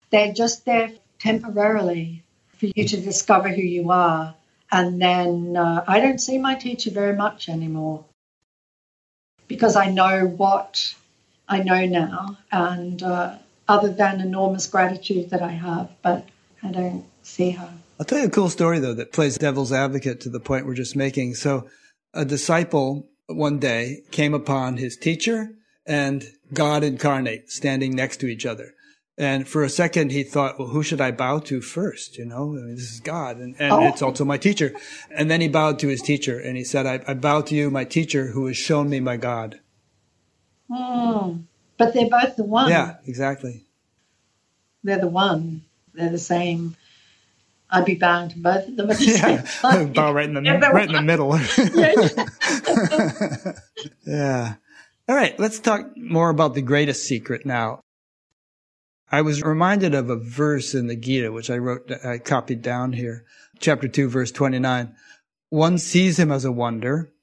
They're just there temporarily for you to discover who you are. And then uh, I don't see my teacher very much anymore because I know what I know now. And uh, other than enormous gratitude that I have, but I don't see her. I'll tell you a cool story though that plays devil's advocate to the point we're just making. So a disciple one day came upon his teacher and God incarnate standing next to each other. And for a second, he thought, well, who should I bow to first? You know, I mean, this is God and, and oh. it's also my teacher. And then he bowed to his teacher and he said, I, I bow to you, my teacher, who has shown me my God. Hmm. But they're both the one. Yeah, exactly. They're the one. They're the same. I'd be bound to both of them at the yeah. same *laughs* time. Bow right in the, *laughs* right in the middle. *laughs* yeah. yeah. All right, let's talk more about the greatest secret now. I was reminded of a verse in the Gita, which I wrote, I copied down here. Chapter 2, verse 29. One sees him as a wonder,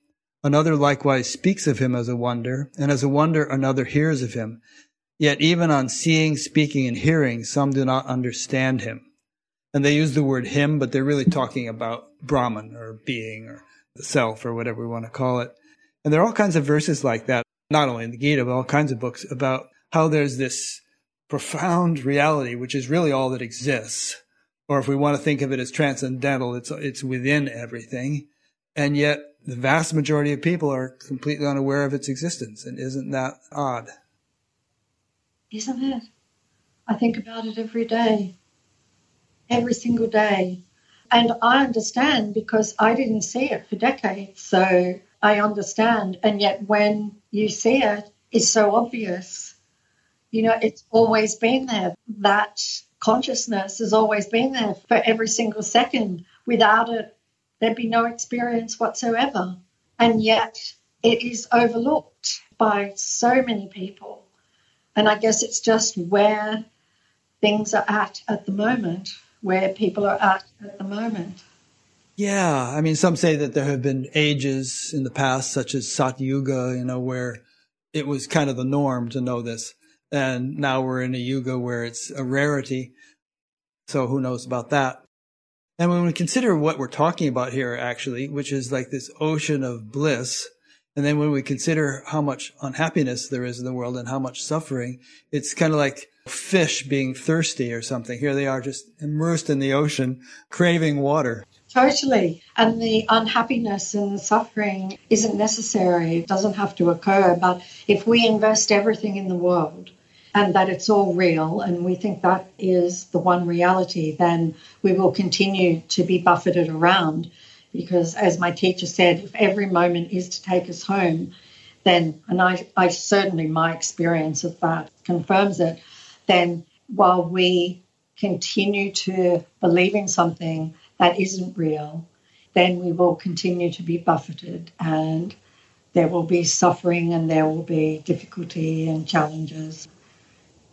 Another likewise speaks of him as a wonder, and as a wonder another hears of him. Yet even on seeing, speaking, and hearing, some do not understand him. And they use the word him, but they're really talking about Brahman or being or the self or whatever we want to call it. And there are all kinds of verses like that, not only in the Gita, but all kinds of books about how there's this profound reality, which is really all that exists. Or if we want to think of it as transcendental, it's, it's within everything. And yet the vast majority of people are completely unaware of its existence. And isn't that odd? Isn't it? I think about it every day, every single day. And I understand because I didn't see it for decades. So I understand. And yet, when you see it, it's so obvious. You know, it's always been there. That consciousness has always been there for every single second. Without it, there'd be no experience whatsoever. And yet it is overlooked by so many people. And I guess it's just where things are at at the moment, where people are at at the moment. Yeah, I mean, some say that there have been ages in the past, such as Satyuga, you know, where it was kind of the norm to know this. And now we're in a yuga where it's a rarity. So who knows about that? And when we consider what we're talking about here, actually, which is like this ocean of bliss, and then when we consider how much unhappiness there is in the world and how much suffering, it's kind of like fish being thirsty or something. Here they are just immersed in the ocean, craving water. Totally. And the unhappiness and the suffering isn't necessary. It doesn't have to occur. But if we invest everything in the world and that it's all real and we think that is the one reality, then we will continue to be buffeted around. Because as my teacher said, if every moment is to take us home, then, and I, I certainly, my experience of that confirms it, then while we continue to believe in something that isn't real, then we will continue to be buffeted and there will be suffering and there will be difficulty and challenges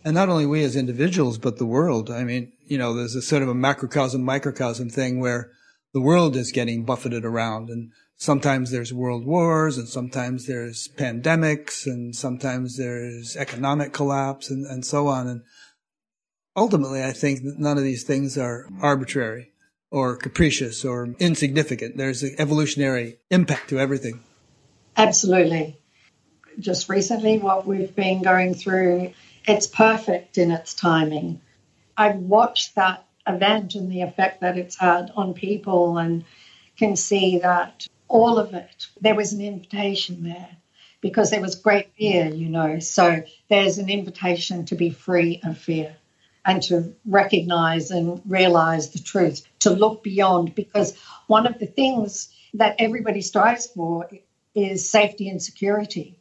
and not only we as individuals, but the world. I mean, you know, there's a sort of a macrocosm, microcosm thing where the world is getting buffeted around and sometimes there's world wars and sometimes there's pandemics and sometimes there's economic collapse and, and so on. And ultimately, I think that none of these things are arbitrary or capricious or insignificant. There's an evolutionary impact to everything. Absolutely. Just recently, what we've been going through it's perfect in its timing. I've watched that event and the effect that it's had on people and can see that all of it, there was an invitation there because there was great fear, you know. So there's an invitation to be free of fear and to recognize and realize the truth, to look beyond, because one of the things that everybody strives for is safety and security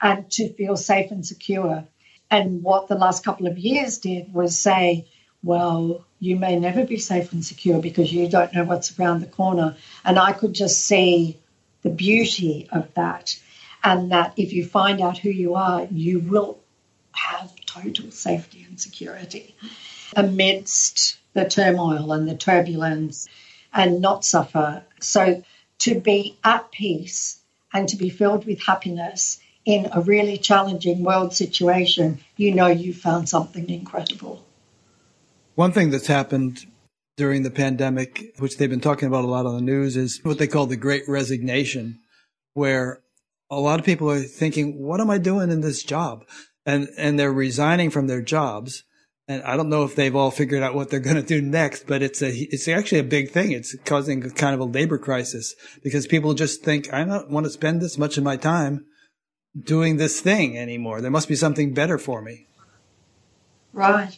and to feel safe and secure. And what the last couple of years did was say, well, you may never be safe and secure because you don't know what's around the corner. And I could just see the beauty of that. And that if you find out who you are, you will have total safety and security amidst the turmoil and the turbulence and not suffer. So to be at peace and to be filled with happiness in a really challenging world situation, you know you've found something incredible. One thing that's happened during the pandemic, which they've been talking about a lot on the news, is what they call the great resignation, where a lot of people are thinking, what am I doing in this job? And, and they're resigning from their jobs. And I don't know if they've all figured out what they're going to do next, but it's a, it's actually a big thing. It's causing kind of a labor crisis because people just think, I don't want to spend this much of my time doing this thing anymore. There must be something better for me. Right.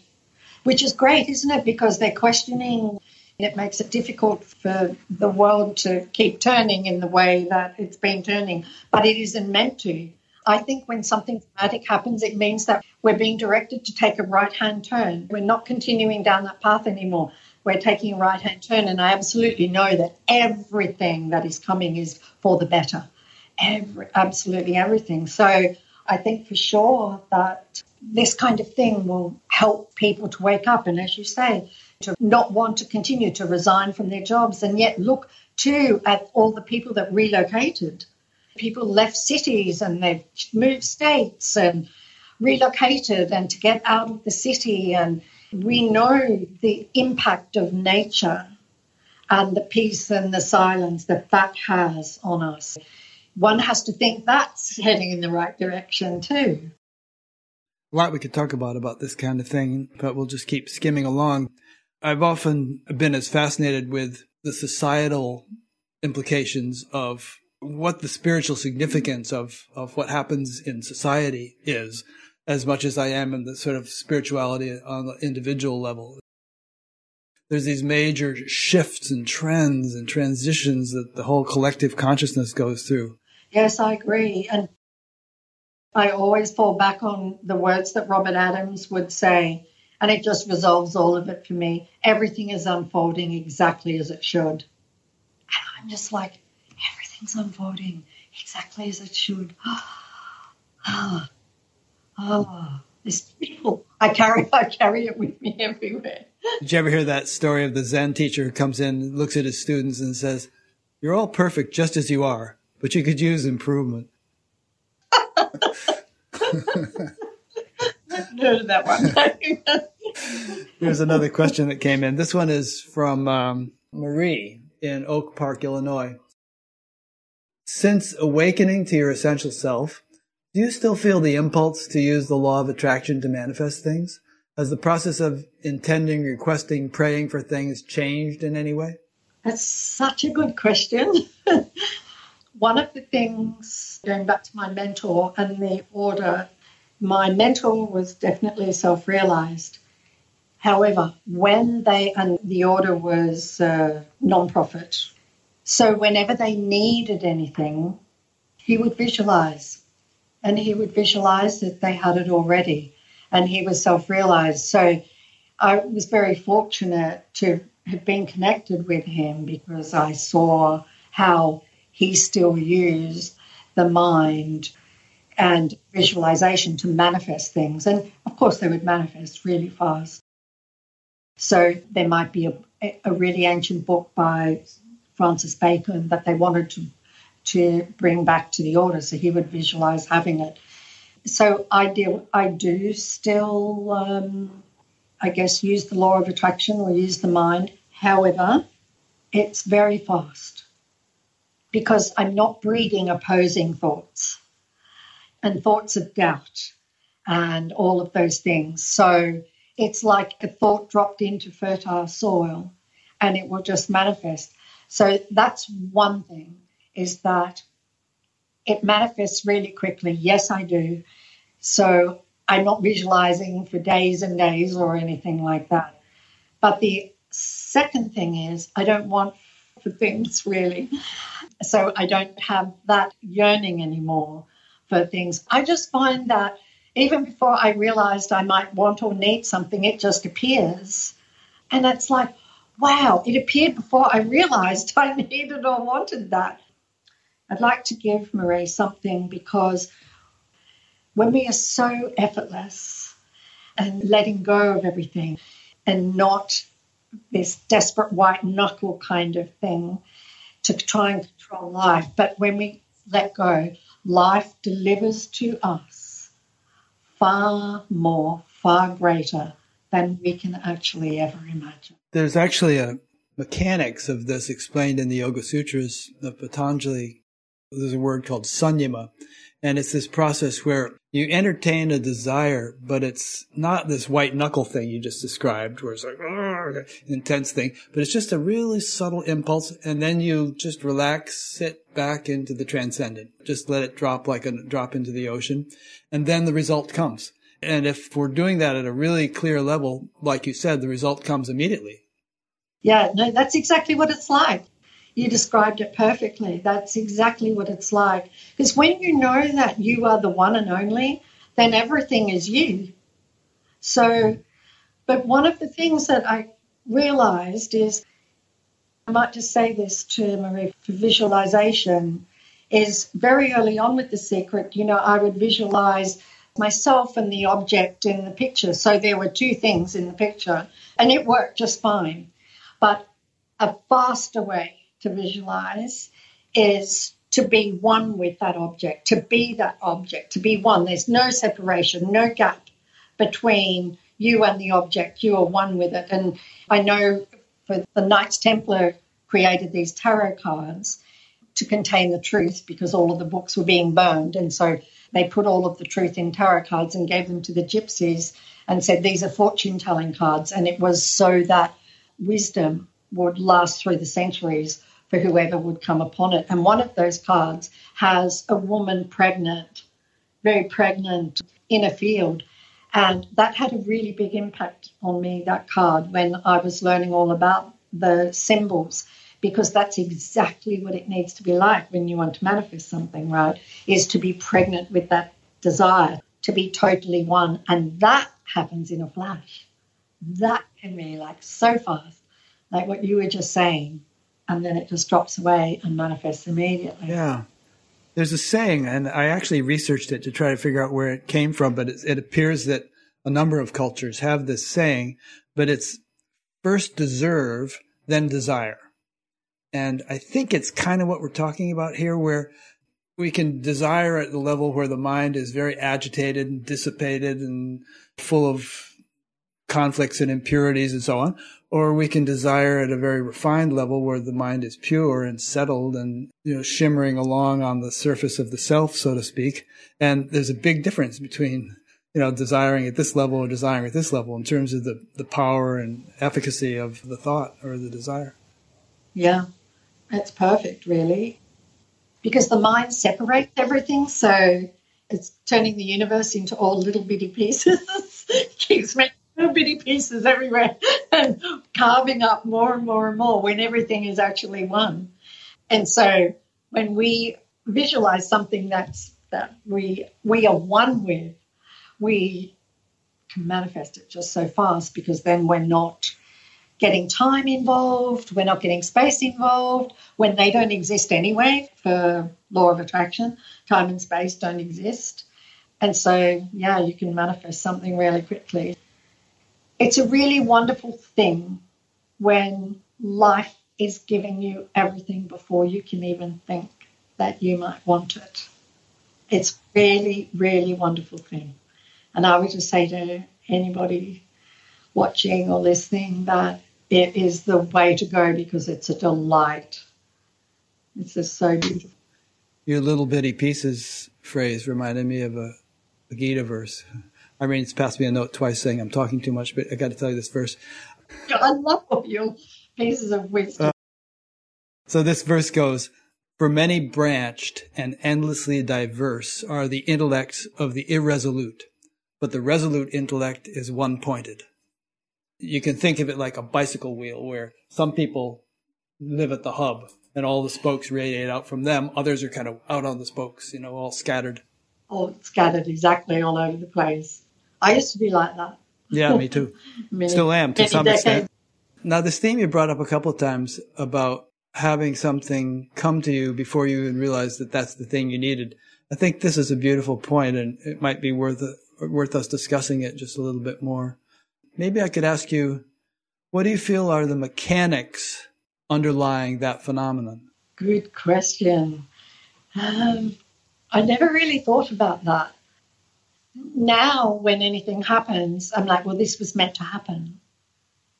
Which is great, isn't it? Because they're questioning. It makes it difficult for the world to keep turning in the way that it's been turning, but it isn't meant to. I think when something dramatic happens, it means that we're being directed to take a right hand turn. We're not continuing down that path anymore. We're taking a right hand turn, and I absolutely know that everything that is coming is for the better every, absolutely everything. So I think for sure that this kind of thing will help people to wake up and, as you say, to not want to continue to resign from their jobs and yet look too at all the people that relocated. People left cities and they've moved states and relocated and to get out of the city. And we know the impact of nature and the peace and the silence that that has on us one has to think that's heading in the right direction too. A lot we could talk about about this kind of thing, but we'll just keep skimming along. I've often been as fascinated with the societal implications of what the spiritual significance of, of what happens in society is, as much as I am in the sort of spirituality on the individual level. There's these major shifts and trends and transitions that the whole collective consciousness goes through. Yes, I agree. And I always fall back on the words that Robert Adams would say, and it just resolves all of it for me. Everything is unfolding exactly as it should. And I'm just like, everything's unfolding exactly as it should. *gasps* Ah, ah, this beautiful. I carry, I carry it with me everywhere. Did you ever hear that story of the Zen teacher who comes in, looks at his students, and says, "You're all perfect just as you are but you could use improvement. Heard that one. Here's another question that came in. This one is from um, Marie in Oak Park, Illinois. Since awakening to your essential self, do you still feel the impulse to use the law of attraction to manifest things? Has the process of intending, requesting, praying for things changed in any way? That's such a good question. *laughs* one of the things, going back to my mentor and the order, my mentor was definitely self realized. However, when they, and the order was uh, non profit, so whenever they needed anything, he would visualize and he would visualize that they had it already and he was self realized. So I was very fortunate to have been connected with him because I saw how he still used the mind and visualization to manifest things. And of course, they would manifest really fast. So there might be a, a really ancient book by Francis Bacon that they wanted to to bring back to the order, so he would visualize having it. So I do, I do still, um, I guess, use the law of attraction or use the mind. However, it's very fast because I'm not breeding opposing thoughts and thoughts of doubt and all of those things. So it's like a thought dropped into fertile soil and it will just manifest. So that's one thing is that it manifests really quickly. Yes, I do. So I'm not visualizing for days and days or anything like that. But the second thing is, I don't want for things really. So I don't have that yearning anymore for things. I just find that even before I realized I might want or need something, it just appears. And it's like, wow, it appeared before I realized *laughs* I needed or wanted that. I'd like to give Marie something because when we are so effortless and letting go of everything and not this desperate white knuckle kind of thing to try and control life, but when we let go, life delivers to us far more, far greater than we can actually ever imagine. There's actually a mechanics of this explained in the Yoga Sutras of Patanjali. There's a word called sanyama, and it's this process where you entertain a desire, but it's not this white knuckle thing you just described, where it's like intense thing, but it's just a really subtle impulse, and then you just relax, sit back into the transcendent, just let it drop like a drop into the ocean, and then the result comes. And if we're doing that at a really clear level, like you said, the result comes immediately. Yeah, no, that's exactly what it's like. You described it perfectly. That's exactly what it's like. Because when you know that you are the one and only, then everything is you. So, but one of the things that I realized is I might just say this to Marie for visualization is very early on with the secret, you know, I would visualize myself and the object in the picture. So there were two things in the picture and it worked just fine. But a faster way to visualize is to be one with that object, to be that object, to be one. There's no separation, no gap between you and the object. You are one with it. And I know for the Knights Templar created these tarot cards to contain the truth because all of the books were being burned. And so they put all of the truth in tarot cards and gave them to the gypsies and said, These are fortune telling cards. And it was so that wisdom would last through the centuries for whoever would come upon it. And one of those cards has a woman pregnant, very pregnant, in a field. And that had a really big impact on me, that card, when I was learning all about the symbols, because that's exactly what it needs to be like when you want to manifest something, right? Is to be pregnant with that desire, to be totally one. And that happens in a flash. That can be like so fast, like what you were just saying and then it just drops away and manifests immediately. Yeah. There's a saying, and I actually researched it to try to figure out where it came from, but it, it appears that a number of cultures have this saying, but it's first deserve, then desire. And I think it's kind of what we're talking about here, where we can desire at the level where the mind is very agitated and dissipated and full of conflicts and impurities and so on, or we can desire at a very refined level where the mind is pure and settled and you know shimmering along on the surface of the self so to speak. And there's a big difference between you know desiring at this level or desiring at this level in terms of the the power and efficacy of the thought or the desire. Yeah. That's perfect really. Because the mind separates everything so it's turning the universe into all little bitty pieces. *laughs* Keeps making little bitty pieces everywhere *laughs* and carving up more and more and more when everything is actually one. And so when we visualize something that's that we we are one with, we can manifest it just so fast because then we're not getting time involved, we're not getting space involved when they don't exist anyway for law of attraction. Time and space don't exist. And so, yeah, you can manifest something really quickly. It's a really wonderful thing when life is giving you everything before you can even think that you might want it. It's really, really wonderful thing. And I would just say to anybody watching or listening that it is the way to go because it's a delight. It's just so beautiful. Your little bitty pieces phrase reminded me of a, a Gita verse. Irene's passed me a note twice saying I'm talking too much, but I got to tell you this verse. I love your pieces of wisdom. Uh, so this verse goes, for many branched and endlessly diverse are the intellects of the irresolute, but the resolute intellect is one pointed. You can think of it like a bicycle wheel where some people live at the hub and all the spokes radiate out from them. Others are kind of out on the spokes, you know, all scattered. All scattered exactly all over the place. I used to be like that. Yeah, me too. *laughs* many, Still am to some decades. extent. Now, this theme you brought up a couple of times about having something come to you before you even realize that that's the thing you needed. I think this is a beautiful point and it might be worth, worth us discussing it just a little bit more. Maybe I could ask you, what do you feel are the mechanics underlying that phenomenon? Good question. Um, I never really thought about that. Now, when anything happens, I'm like, well, this was meant to happen.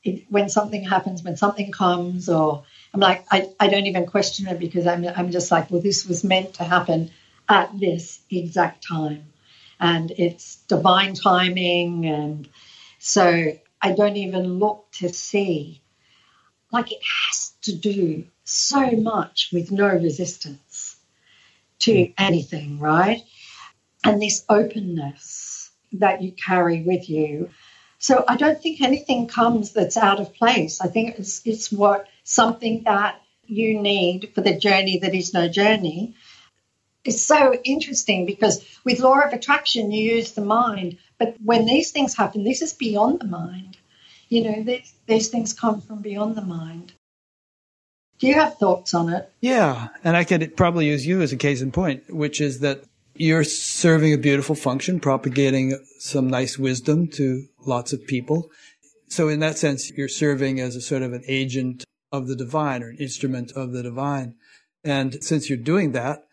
It, when something happens, when something comes, or I'm like, I, I don't even question it because I'm, I'm just like, well, this was meant to happen at this exact time. And it's divine timing. And so I don't even look to see. Like it has to do so much with no resistance to hmm. anything, right? And this openness that you carry with you. So I don't think anything comes that's out of place. I think it's, it's what something that you need for the journey that is no journey. It's so interesting because with law of attraction, you use the mind, but when these things happen, this is beyond the mind. You know, these, these things come from beyond the mind. Do you have thoughts on it? Yeah, and I could probably use you as a case in point, which is that you're serving a beautiful function, propagating some nice wisdom to lots of people. So in that sense, you're serving as a sort of an agent of the divine or an instrument of the divine. And since you're doing that,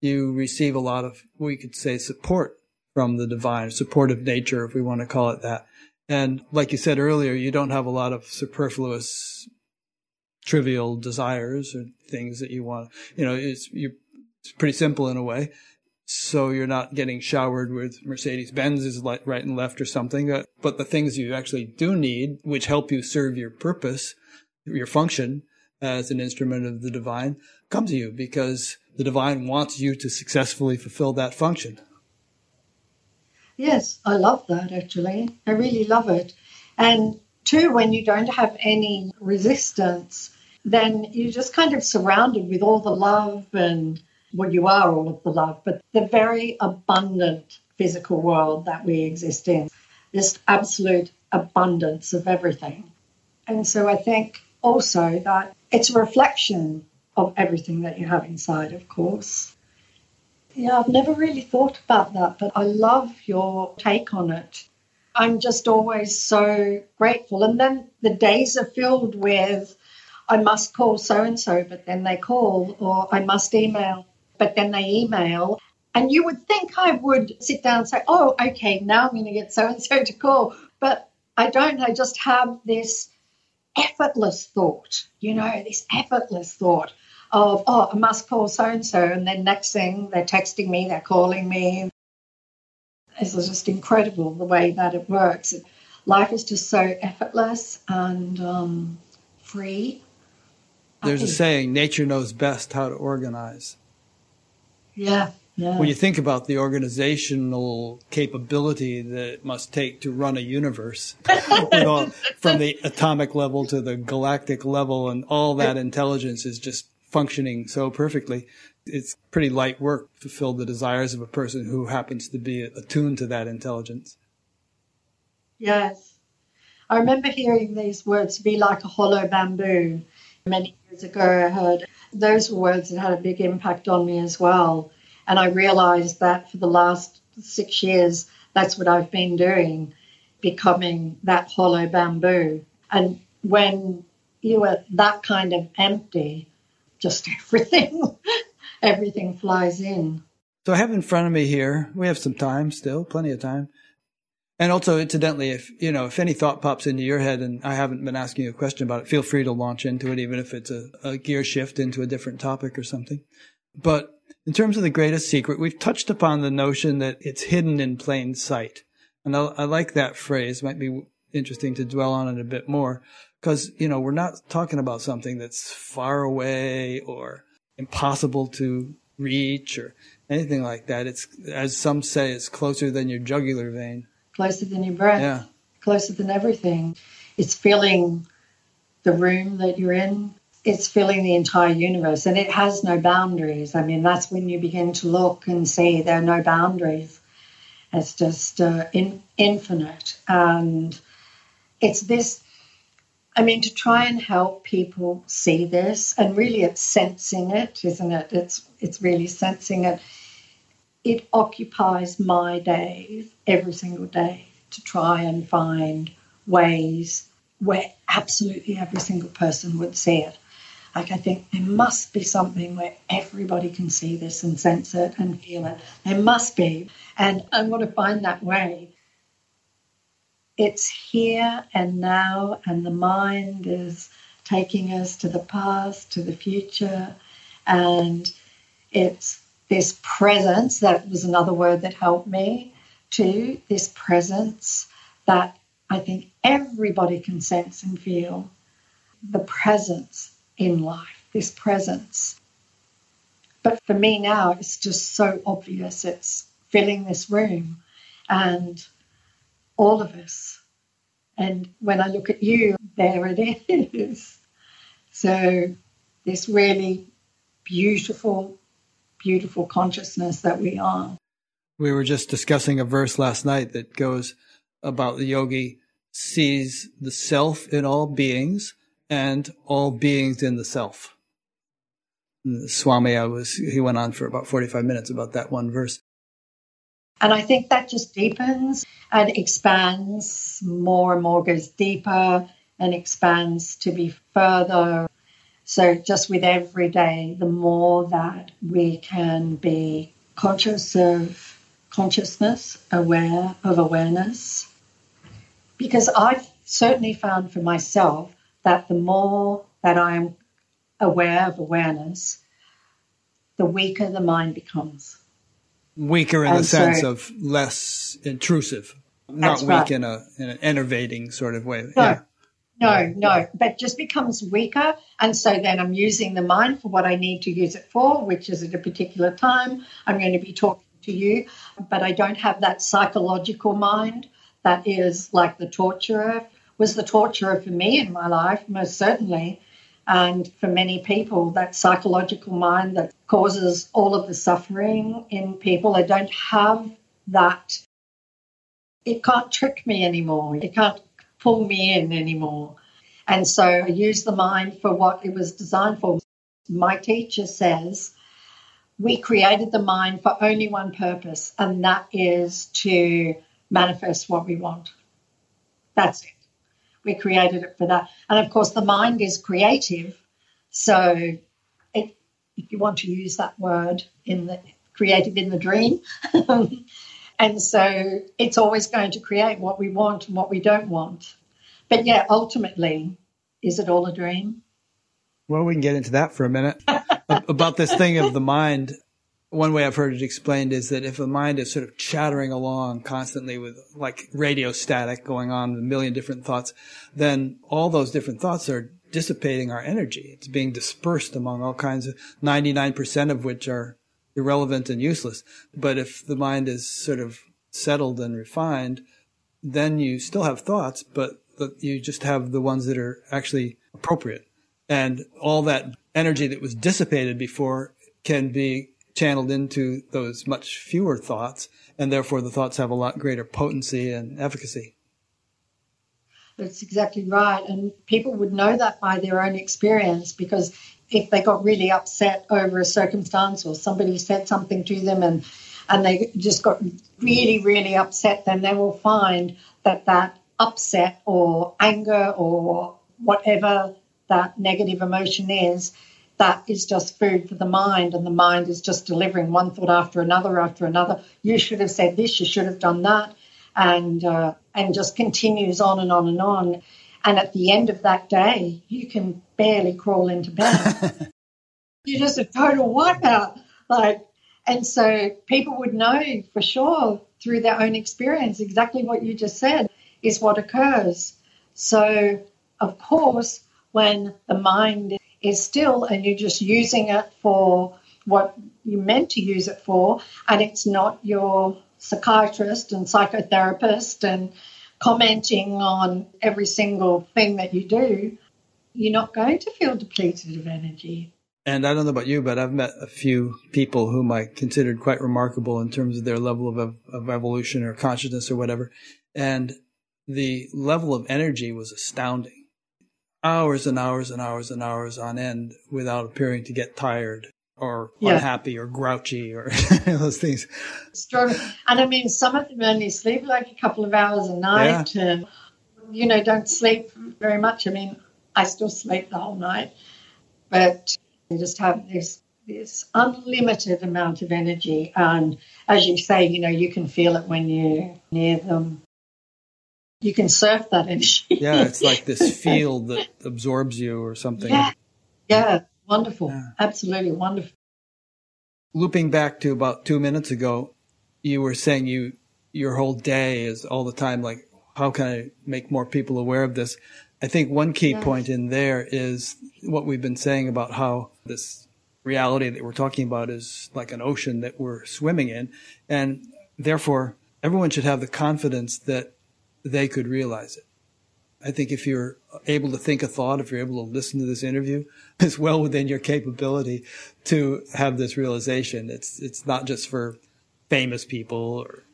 you receive a lot of, we could say, support from the divine, supportive nature, if we want to call it that. And like you said earlier, you don't have a lot of superfluous trivial desires or things that you want. You know, it's you it's pretty simple in a way. So you're not getting showered with Mercedes Benz's right and left or something. Uh, but the things you actually do need, which help you serve your purpose, your function as an instrument of the divine, come to you because the divine wants you to successfully fulfill that function. Yes, I love that actually. I really love it. And two, when you don't have any resistance, then you're just kind of surrounded with all the love and well, you are all of the love, but the very abundant physical world that we exist in, this absolute abundance of everything. And so I think also that it's a reflection of everything that you have inside, of course. Yeah, I've never really thought about that, but I love your take on it. I'm just always so grateful. And then the days are filled with I must call so and so, but then they call, or I must email, but then they email. And you would think I would sit down and say, oh, okay, now I'm going to get so and so to call. But I don't. I just have this effortless thought, you know, this effortless thought of, oh, I must call so and so. And then next thing, they're texting me, they're calling me. It's just incredible the way that it works. Life is just so effortless and um, free. There's a saying, nature knows best how to organize. Yeah, yeah. When you think about the organizational capability that it must take to run a universe, *laughs* you know, from the atomic level to the galactic level, and all that intelligence is just functioning so perfectly, it's pretty light work to fulfill the desires of a person who happens to be attuned to that intelligence. Yes. I remember hearing these words be like a hollow bamboo many years ago. I heard those were words that had a big impact on me as well. And I realized that for the last six years, that's what I've been doing, becoming that hollow bamboo. And when you are that kind of empty, just *laughs* everything, everything flies in. So I have in front of me here, we have some time still, plenty of time. And also, incidentally, if, you know, if any thought pops into your head and I haven't been asking you a question about it, feel free to launch into it, even if it's a, a gear shift into a different topic or something. But in terms of the greatest secret, we've touched upon the notion that it's hidden in plain sight. And I, I like that phrase. It might be interesting to dwell on it a bit more because, you know, we're not talking about something that's far away or impossible to reach or anything like that. It's, as some say, it's closer than your jugular vein closer than your breath, yeah. closer than everything. It's filling the room that you're in. It's filling the entire universe and it has no boundaries. I mean, that's when you begin to look and see there are no boundaries. It's just uh, in, infinite. And it's this, I mean, to try and help people see this, and really it's sensing it, isn't it? It's, it's really sensing it. It occupies my days every single day to try and find ways where absolutely every single person would see it. Like, I think there must be something where everybody can see this and sense it and feel it. There must be. And I want to find that way. It's here and now, and the mind is taking us to the past, to the future. And it's this presence that was another word that helped me too this presence that I think everybody can sense and feel the presence in life, this presence. But for me now, it's just so obvious. It's filling this room and all of us. And when I look at you, there it is. *laughs* So, this really beautiful, beautiful consciousness that we are. We were just discussing a verse last night that goes about the yogi sees the self in all beings and all beings in the self. And Swami, I was, he went on for about 45 minutes about that one verse. And I think that just deepens and expands more and more, goes deeper and expands to be further. So, just with every day, the more that we can be conscious of consciousness, aware of awareness. Because I've certainly found for myself that the more that I'm aware of awareness, the weaker the mind becomes. Weaker in and the so, sense of less intrusive, not weak right. in, a, in an enervating sort of way. No, yeah. no, no, but just becomes weaker. And so then I'm using the mind for what I need to use it for, which is at a particular time. I'm going to be talking to you, but I don't have that psychological mind that is like the torturer was the torturer for me in my life, most certainly. And for many people, that psychological mind that causes all of the suffering in people, I don't have that. It can't trick me anymore. It can't pull me in anymore. And so I use the mind for what it was designed for. My teacher says we created the mind for only one purpose, and that is to manifest what we want. That's it. We created it for that. And of course, the mind is creative. So, it, if you want to use that word in the creative in the dream, *laughs* and so it's always going to create what we want and what we don't want. But yeah, ultimately, is it all a dream? Well, we can get into that for a minute. *laughs* About this thing of the mind, one way I've heard it explained is that if the mind is sort of chattering along constantly with like radio static going on, a million different thoughts, then all those different thoughts are dissipating our energy. It's being dispersed among all kinds of 99% of which are irrelevant and useless. But if the mind is sort of settled and refined, then you still have thoughts, but you just have the ones that are actually appropriate and all that energy that was dissipated before can be channeled into those much fewer thoughts, and therefore the thoughts have a lot greater potency and efficacy. That's exactly right. And people would know that by their own experience because if they got really upset over a circumstance or somebody said something to them and and they just got really, really upset, then they will find that that upset or anger or whatever that negative emotion is, that is just food for the mind, and the mind is just delivering one thought after another after another. You should have said this, you should have done that, and uh, and just continues on and on and on. And at the end of that day, you can barely crawl into bed. *laughs* You're just a total wipeout. Like, and so people would know for sure through their own experience exactly what you just said is what occurs. So, of course, when the mind is still and you're just using it for what you meant to use it for, and it's not your psychiatrist and psychotherapist and commenting on every single thing that you do, you're not going to feel depleted of energy. And I don't know about you, but I've met a few people whom I considered quite remarkable in terms of their level of, of evolution or consciousness or whatever. And the level of energy was astounding. Hours and hours and hours and hours on end without appearing to get tired or Yeah. unhappy or grouchy or *laughs* those things. And I mean, some of them only sleep like a couple of hours a night and, you know, don't sleep very much. I mean, I still sleep the whole night, but you just have this this unlimited amount of energy. And as you say, you know, you can feel it when you're near them. You can surf that energy. Yeah, it's like this *laughs* field that absorbs you or something. yeah, yeah, wonderful. Yeah. Absolutely wonderful. Looping back to about two minutes ago, you were saying you your whole day is all the time like, how can I make more people aware of this? I think one key Yes. point in there is what we've been saying about how this reality that we're talking about is like an ocean that we're swimming in. And therefore, everyone should have the confidence that they could realize it. I think if you're able to think a thought, if you're able to listen to this interview, *laughs* it's well within your capability to have this realization. It's it's not just for famous people or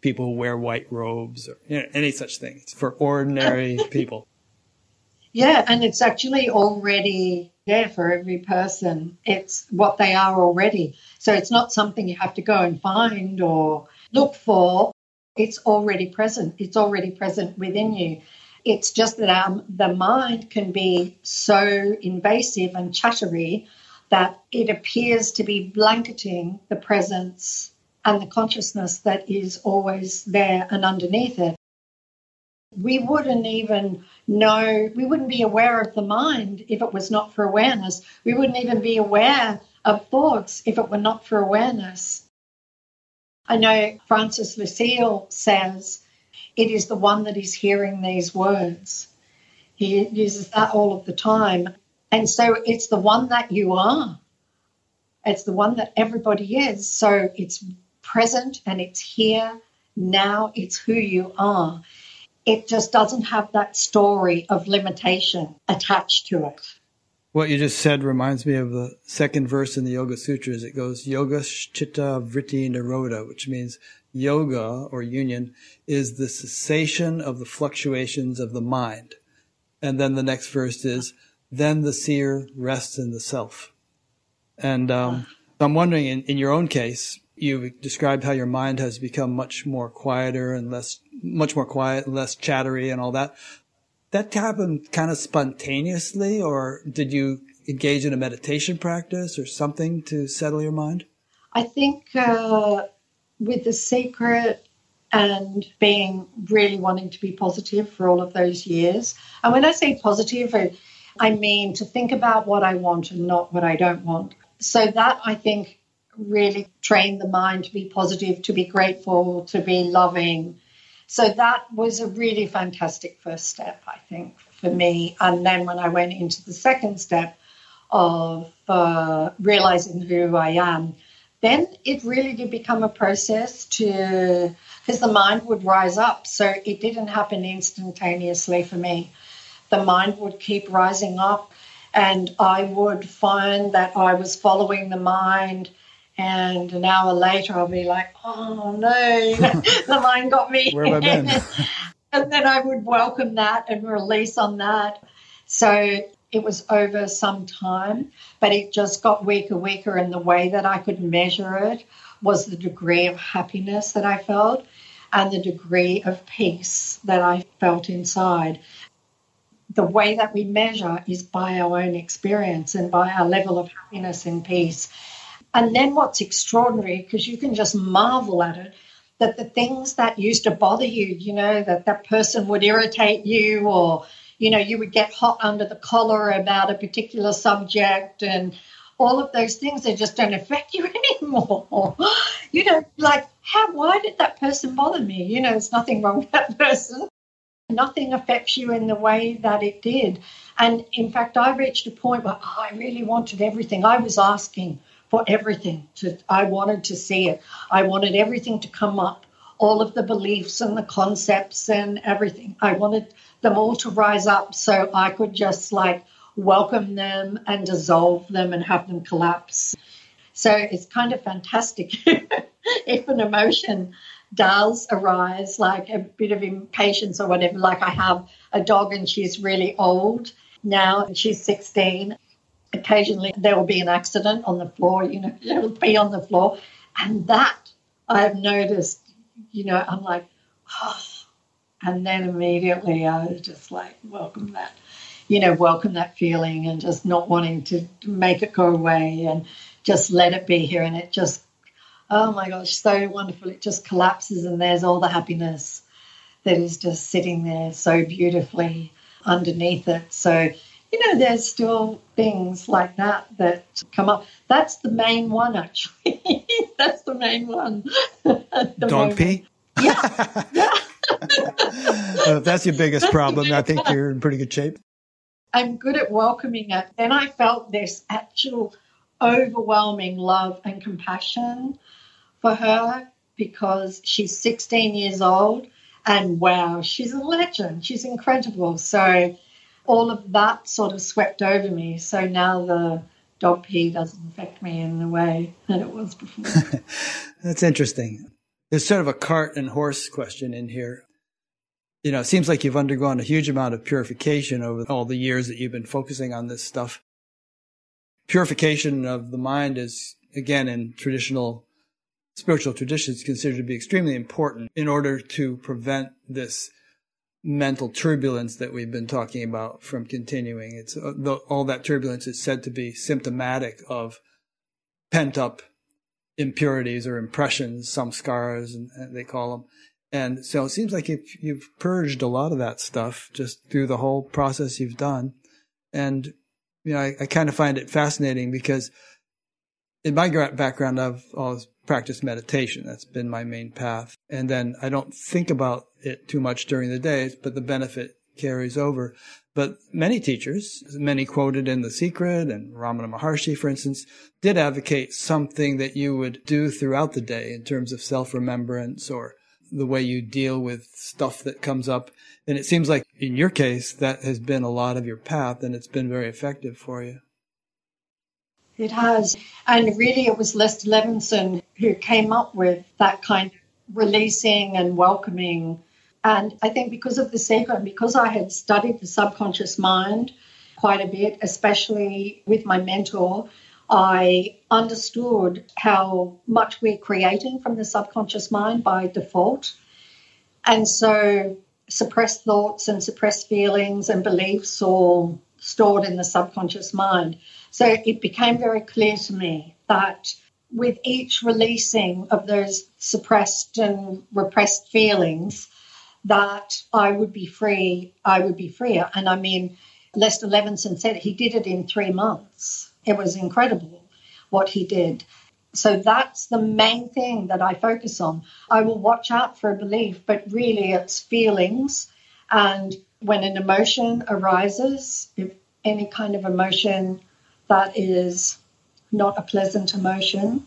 people who wear white robes or you know, any such thing. It's for ordinary *laughs* people. Yeah, and it's actually already there for every person. It's what they are already. So it's not something you have to go and find or look for. It's already present. It's already present within you. It's just that the mind can be so invasive and chattery that it appears to be blanketing the presence and the consciousness that is always there and underneath it. We wouldn't even know, we wouldn't be aware of the mind if it was not for awareness. We wouldn't even be aware of thoughts if it were not for awareness. I know Francis Lucille says it is the one that is hearing these words. He uses that all of the time. And so it's the one that you are. It's the one that everybody is. So it's present and it's here now. It's who you are. It just doesn't have that story of limitation attached to it. What you just said reminds me of the second verse in the Yoga Sutras. It goes, Yoga Chitta Vritti Nirodha, which means yoga or union is the cessation of the fluctuations of the mind. And then the next verse is, then the seer rests in the self. And um, I'm wondering, in, in your own case, you described how your mind has become much more quieter and less, much more quiet, less chattery and all that. That happened kind of spontaneously, or did you engage in a meditation practice or something to settle your mind? I think uh, with the secret and being really wanting to be positive for all of those years. And when I say positive, I, I mean to think about what I want and not what I don't want. So that I think really trained the mind to be positive, to be grateful, to be loving. So that was a really fantastic first step, I think, for me. And then when I went into the second step of uh, realizing who I am, then it really did become a process to, because the mind would rise up. So it didn't happen instantaneously for me. The mind would keep rising up, and I would find that I was following the mind. And an hour later, I'll be like, oh no, *laughs* the line got me. Where have I been? and then I would welcome that and release on that. So it was over some time, but it just got weaker, weaker. And the way that I could measure it was the degree of happiness that I felt and the degree of peace that I felt inside. The way that we measure is by our own experience and by our level of happiness and peace. And then what's extraordinary, because you can just marvel at it, that the things that used to bother you, you know, that that person would irritate you or, you know, you would get hot under the collar about a particular subject and all of those things, they just don't affect you *laughs* anymore. you know, like, how, why did that person bother me? You know, there's nothing wrong with that *laughs* person. Nothing affects you in the way that it did. And in fact, I reached a point where oh, I really wanted everything. I was asking for everything. To, I wanted to see it. I wanted everything to come up, all of the beliefs and the concepts and everything. I wanted them all to rise up so I could just like welcome them and dissolve them and have them collapse. So it's kind of fantastic *laughs* if an emotion does arise, like a bit of impatience or whatever. Like I have a dog and she's really old now. She's 16. Occasionally there will be an accident on the floor, you know, *laughs* it'll be on the floor. And that I've noticed, you know, I'm like, oh. And then immediately I was just like, welcome that, you know, welcome that feeling and just not wanting to make it go away and just let it be here. And it just, oh my gosh, so wonderful. It just collapses and there's all the happiness that is just sitting there so beautifully underneath it. So, you know, there's still things like that that come up. That's the main one, actually. *laughs* That's the main one. the Dog pee? Yeah. yeah. *laughs* Uh, if that's your biggest problem, I think you're in pretty good shape. I'm good at welcoming it. Then I felt this actual overwhelming love and compassion for her because she's 16 years old and wow, she's a legend. She's incredible. So all of that sort of swept over me. So now the dog pee doesn't affect me in the way that it was before. *laughs* That's interesting. There's sort of a cart and horse question in here. You know, it seems like you've undergone a huge amount of purification over all the years that you've been focusing on this stuff. Purification of the mind is, again, in traditional spiritual traditions considered to be extremely important in order to prevent this mental turbulence that we've been talking about from continuing. It's uh, the, all that turbulence is said to be symptomatic of pent up impurities or impressions, samskaras, and, and they call them. And so it seems like if you've purged a lot of that stuff just through the whole process you've done. And, you know, I, I kind of find it fascinating because in my background, I've always practiced meditation. That's been my main path. And then I don't think about it too much during the day, but the benefit carries over. But many teachers, many quoted in The Secret and Ramana Maharshi, for instance, did advocate something that you would do throughout the day in terms of self-remembrance or the way you deal with stuff that comes up. And it seems like in your case, that has been a lot of your path and it's been very effective for you. It has. And really, it was Lester Levinson who came up with that kind of releasing and welcoming. And I think because of the secret, because I had studied the subconscious mind quite a bit, especially with my mentor, I understood how much we're creating from the subconscious mind by default. And so suppressed thoughts and suppressed feelings and beliefs all stored in the subconscious mind. So it became very clear to me that with each releasing of those suppressed and repressed feelings, that I would be free, I would be freer. And I mean, Lester Levinson said he did it in three months. It was incredible what he did. So that's the main thing that I focus on. I will watch out for a belief, but really it's feelings. And when an emotion arises, if any kind of emotion that is not a pleasant emotion,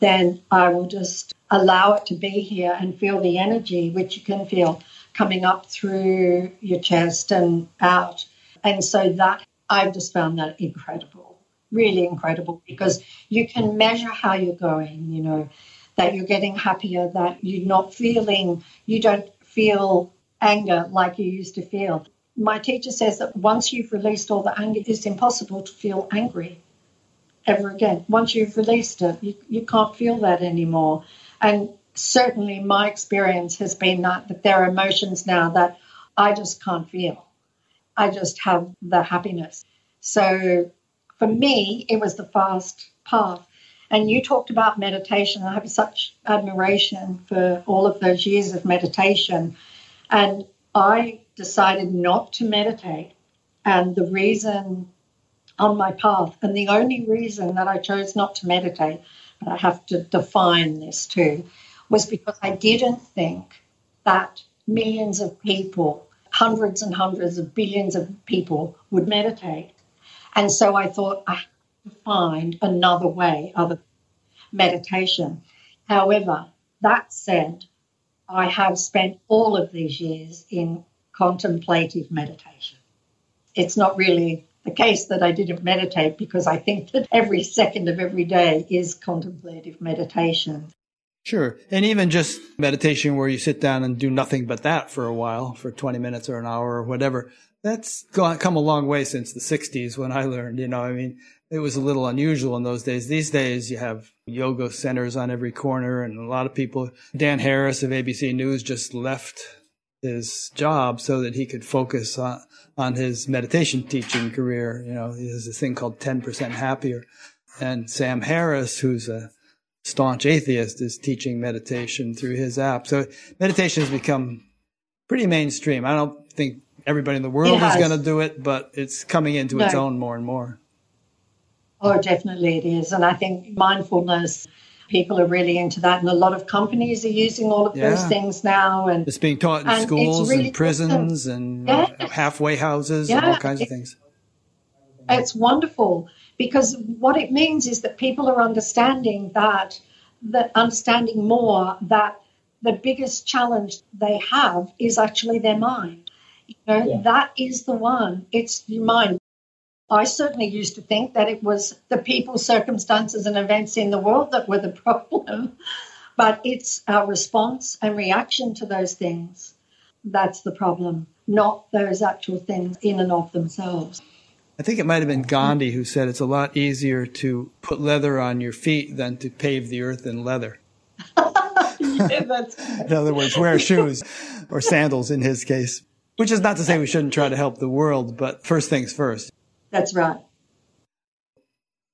then I will just allow it to be here and feel the energy, which you can feel coming up through your chest and out. And so that I've just found that incredible, really incredible, because you can measure how you're going, you know, that you're getting happier, that you're not feeling, you don't feel anger like you used to feel my teacher says that once you've released all the anger, it's impossible to feel angry ever again. Once you've released it, you, you can't feel that anymore. And certainly my experience has been that, that there are emotions now that I just can't feel. I just have the happiness. So for me, it was the fast path. And you talked about meditation. I have such admiration for all of those years of meditation. And I decided not to meditate. And the reason on my path, and the only reason that I chose not to meditate, but I have to define this too, was because I didn't think that millions of people, hundreds and hundreds of billions of people would meditate. And so I thought I have to find another way other meditation. However, that said, I have spent all of these years in contemplative meditation. It's not really the case that I didn't meditate because I think that every second of every day is contemplative meditation. Sure. And even just meditation where you sit down and do nothing but that for a while, for 20 minutes or an hour or whatever, That's come a long way since the 60s when I learned, you know, I mean, it was a little unusual in those days. These days you have yoga centers on every corner and a lot of people. Dan Harris of ABC News just left his job so that he could focus on, on his meditation teaching career. You know, he has this thing called 10% happier. And Sam Harris, who's a staunch atheist, is teaching meditation through his app. So meditation has become pretty mainstream. I don't think everybody in the world is going to do it, but it's coming into no. its own more and more. Oh, definitely it is. And I think mindfulness, people are really into that. And a lot of companies are using all of yeah. those things now. And it's being taught in schools really and uh, prisons awesome. and yeah. halfway houses yeah. and all kinds of things. It's wonderful because what it means is that people are understanding that, that understanding more that the biggest challenge they have is actually their mind. You know, yeah. that is the one. It's your mind. I certainly used to think that it was the people, circumstances, and events in the world that were the *laughs* problem, but it's our response and reaction to those things that's the problem, not those actual things in and of themselves. I think it might have been Gandhi who said it's a lot easier to put leather on your feet than to pave the earth in leather. *laughs* yeah, *laughs* in other words, wear shoes or sandals in his case, which is not to say we shouldn't try to help the world, but first things first. That's right.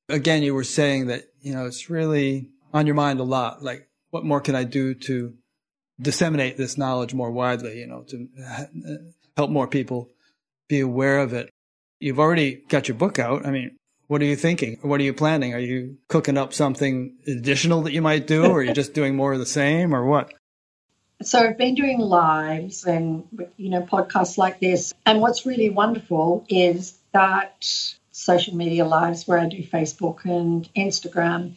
Again, you were saying that, you know, it's really on your mind a lot. Like, what more can I do to disseminate this knowledge more widely, you know, to help more people be aware of it? You've already got your book out. I mean, what are you thinking? What are you planning? Are you cooking up something additional that you might do, or are you just doing more of the same, or what? So I've been doing lives and you know podcasts like this, and what's really wonderful is that social media lives where I do Facebook and Instagram.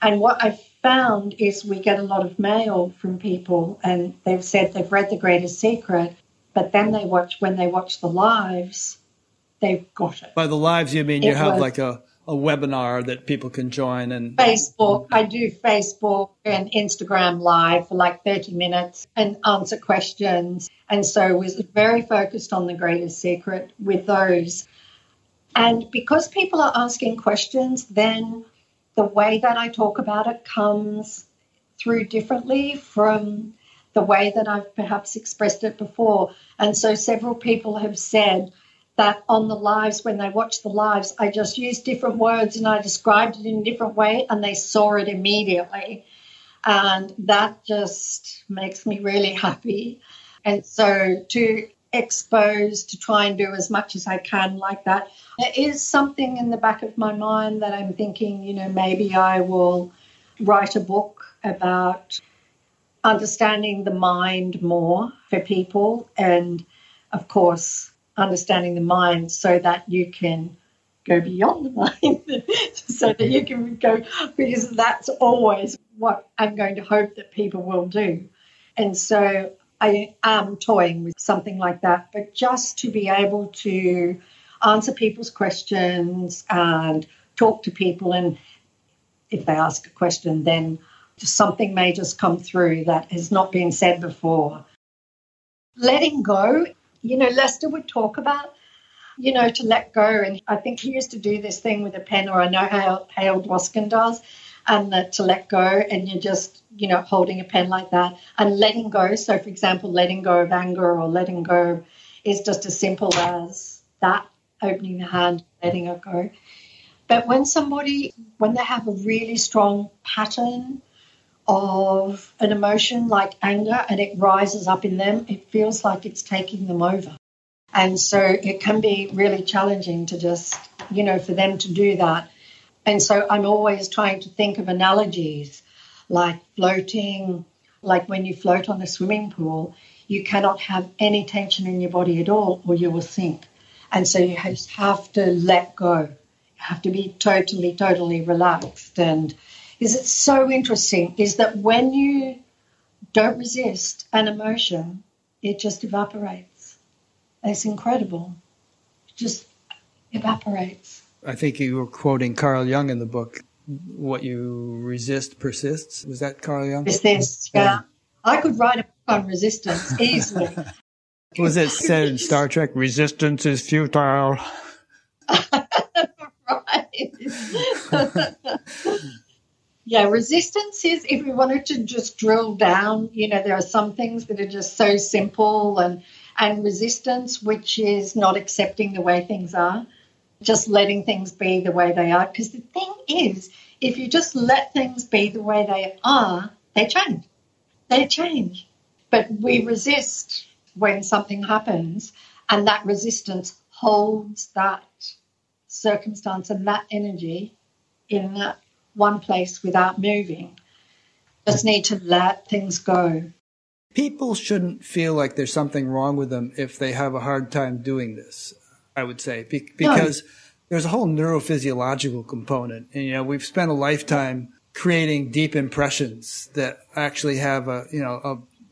And what I've found is we get a lot of mail from people and they've said they've read The Greatest Secret, but then they watch when they watch the lives, they've got it. By the lives you mean it you have like a a webinar that people can join and Facebook. I do Facebook and Instagram live for like 30 minutes and answer questions. And so was very focused on the greatest secret with those. And because people are asking questions, then the way that I talk about it comes through differently from the way that I've perhaps expressed it before. And so several people have said that on the lives, when they watch the lives, I just used different words and I described it in a different way and they saw it immediately. And that just makes me really happy. And so to expose, to try and do as much as I can like that there is something in the back of my mind that I'm thinking, you know, maybe I will write a book about understanding the mind more for people and, of course, understanding the mind so that you can go beyond the mind *laughs* so that you can go because that's always what I'm going to hope that people will do. And so I am toying with something like that, but just to be able to answer people's questions and talk to people. And if they ask a question, then something may just come through that has not been said before. Letting go, you know, Lester would talk about, you know, to let go. And I think he used to do this thing with a pen, or I know how Hale Dwoskin does, and to let go, and you're just, you know, holding a pen like that and letting go. So, for example, letting go of anger or letting go is just as simple as that opening the hand, letting it go. But when somebody, when they have a really strong pattern of an emotion like anger and it rises up in them, it feels like it's taking them over. And so it can be really challenging to just, you know, for them to do that. And so I'm always trying to think of analogies like floating, like when you float on a swimming pool, you cannot have any tension in your body at all or you will sink. And so you just have to let go. You have to be totally, totally relaxed. And is it so interesting is that when you don't resist an emotion, it just evaporates. It's incredible. It just evaporates. I think you were quoting Carl Jung in the book. What you resist persists. Was that Carl Jung? Persists, yeah. yeah. I could write a book on resistance easily. *laughs* was it said in Star Trek? Resistance is futile. *laughs* right. yeah, resistance is if we wanted to just drill down, you know, there are some things that are just so simple and and resistance, which is not accepting the way things are, just letting things be the way they are. Because the thing is, if you just let things be the way they are, they change. They change. But we resist when something happens, and that resistance holds that circumstance and that energy in that one place without moving. Just need to let things go. People shouldn't feel like there's something wrong with them if they have a hard time doing this, I would say, Be- because no. there's a whole neurophysiological component. And, you know, we've spent a lifetime creating deep impressions that actually have a, you know,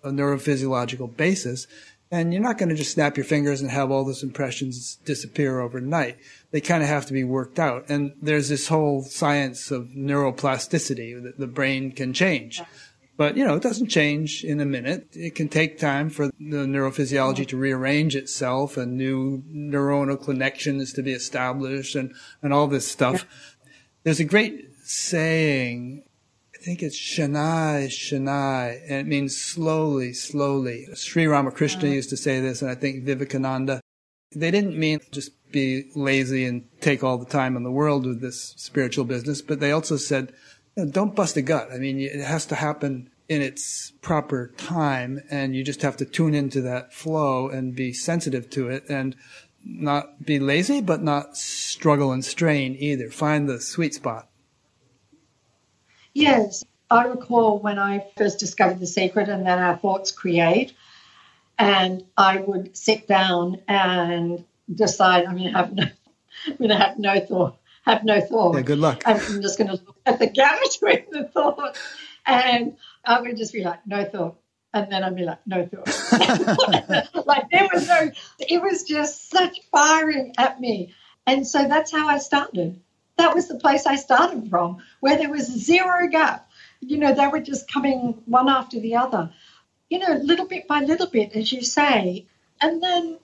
a, a neurophysiological basis. And you're not going to just snap your fingers and have all those impressions disappear overnight. They kind of have to be worked out. And there's this whole science of neuroplasticity that the brain can change. But, you know, it doesn't change in a minute. It can take time for the neurophysiology to rearrange itself and new neuronal connections to be established and, and all this stuff. There's a great saying I think it's Shanai, Shanai, and it means slowly, slowly. Sri Ramakrishna uh-huh. used to say this, and I think Vivekananda. They didn't mean just be lazy and take all the time in the world with this spiritual business, but they also said, don't bust a gut. I mean, it has to happen in its proper time, and you just have to tune into that flow and be sensitive to it and not be lazy, but not struggle and strain either. Find the sweet spot. Yes, I recall when I first discovered the secret and then our thoughts create, and I would sit down and decide I'm going to have no, I'm going to have no thought, have no thought. Yeah, good luck. I'm just going to look at the *laughs* gap between the thoughts, and I would just be like, no thought. And then I'd be like, no thought. *laughs* *laughs* like there was no, it was just such firing at me. And so that's how I started that was the place I started from, where there was zero gap. You know, they were just coming one after the other, you know, little bit by little bit, as you say. And then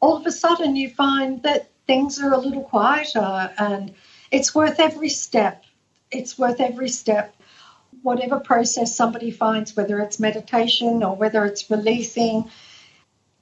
all of a sudden you find that things are a little quieter and it's worth every step. It's worth every step. Whatever process somebody finds, whether it's meditation or whether it's releasing,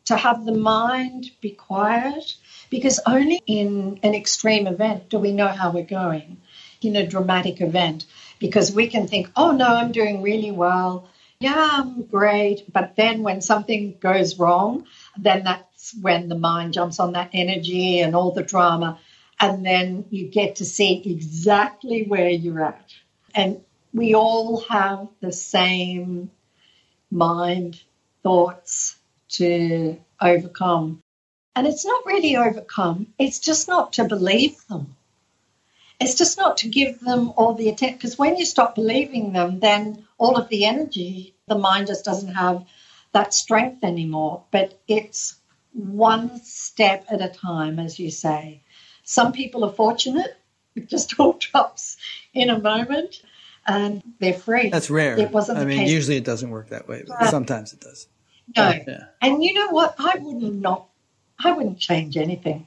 to have the mind be quiet because only in an extreme event do we know how we're going, in a dramatic event, because we can think, oh no, I'm doing really well. Yeah, I'm great. But then when something goes wrong, then that's when the mind jumps on that energy and all the drama. And then you get to see exactly where you're at. And we all have the same mind thoughts to overcome. And it's not really overcome, it's just not to believe them. It's just not to give them all the attention. Because when you stop believing them, then all of the energy, the mind just doesn't have that strength anymore. But it's one step at a time, as you say. Some people are fortunate, it *laughs* just all drops in a moment and they're free. That's rare. It wasn't I mean, case. usually it doesn't work that way, but sometimes it does. No. Yeah. And you know what? I wouldn't not I wouldn't change anything.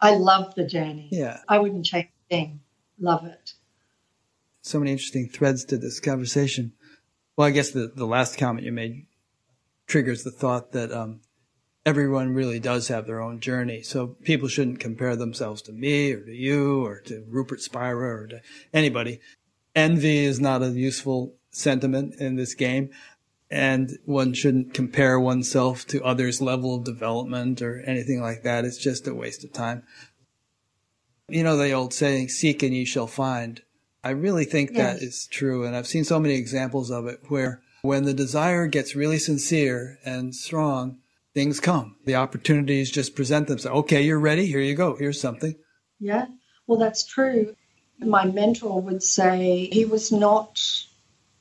I love the journey. Yeah. I wouldn't change a thing. Love it. So many interesting threads to this conversation. Well, I guess the, the last comment you made triggers the thought that um, everyone really does have their own journey. So people shouldn't compare themselves to me or to you or to Rupert Spira or to anybody. Envy is not a useful sentiment in this game and one shouldn't compare oneself to others' level of development or anything like that. It's just a waste of time. You know the old saying, seek and ye shall find. I really think yes. that is true. And I've seen so many examples of it where when the desire gets really sincere and strong, things come. The opportunities just present themselves. Okay, you're ready. Here you go. Here's something. Yeah. Well, that's true. My mentor would say he was not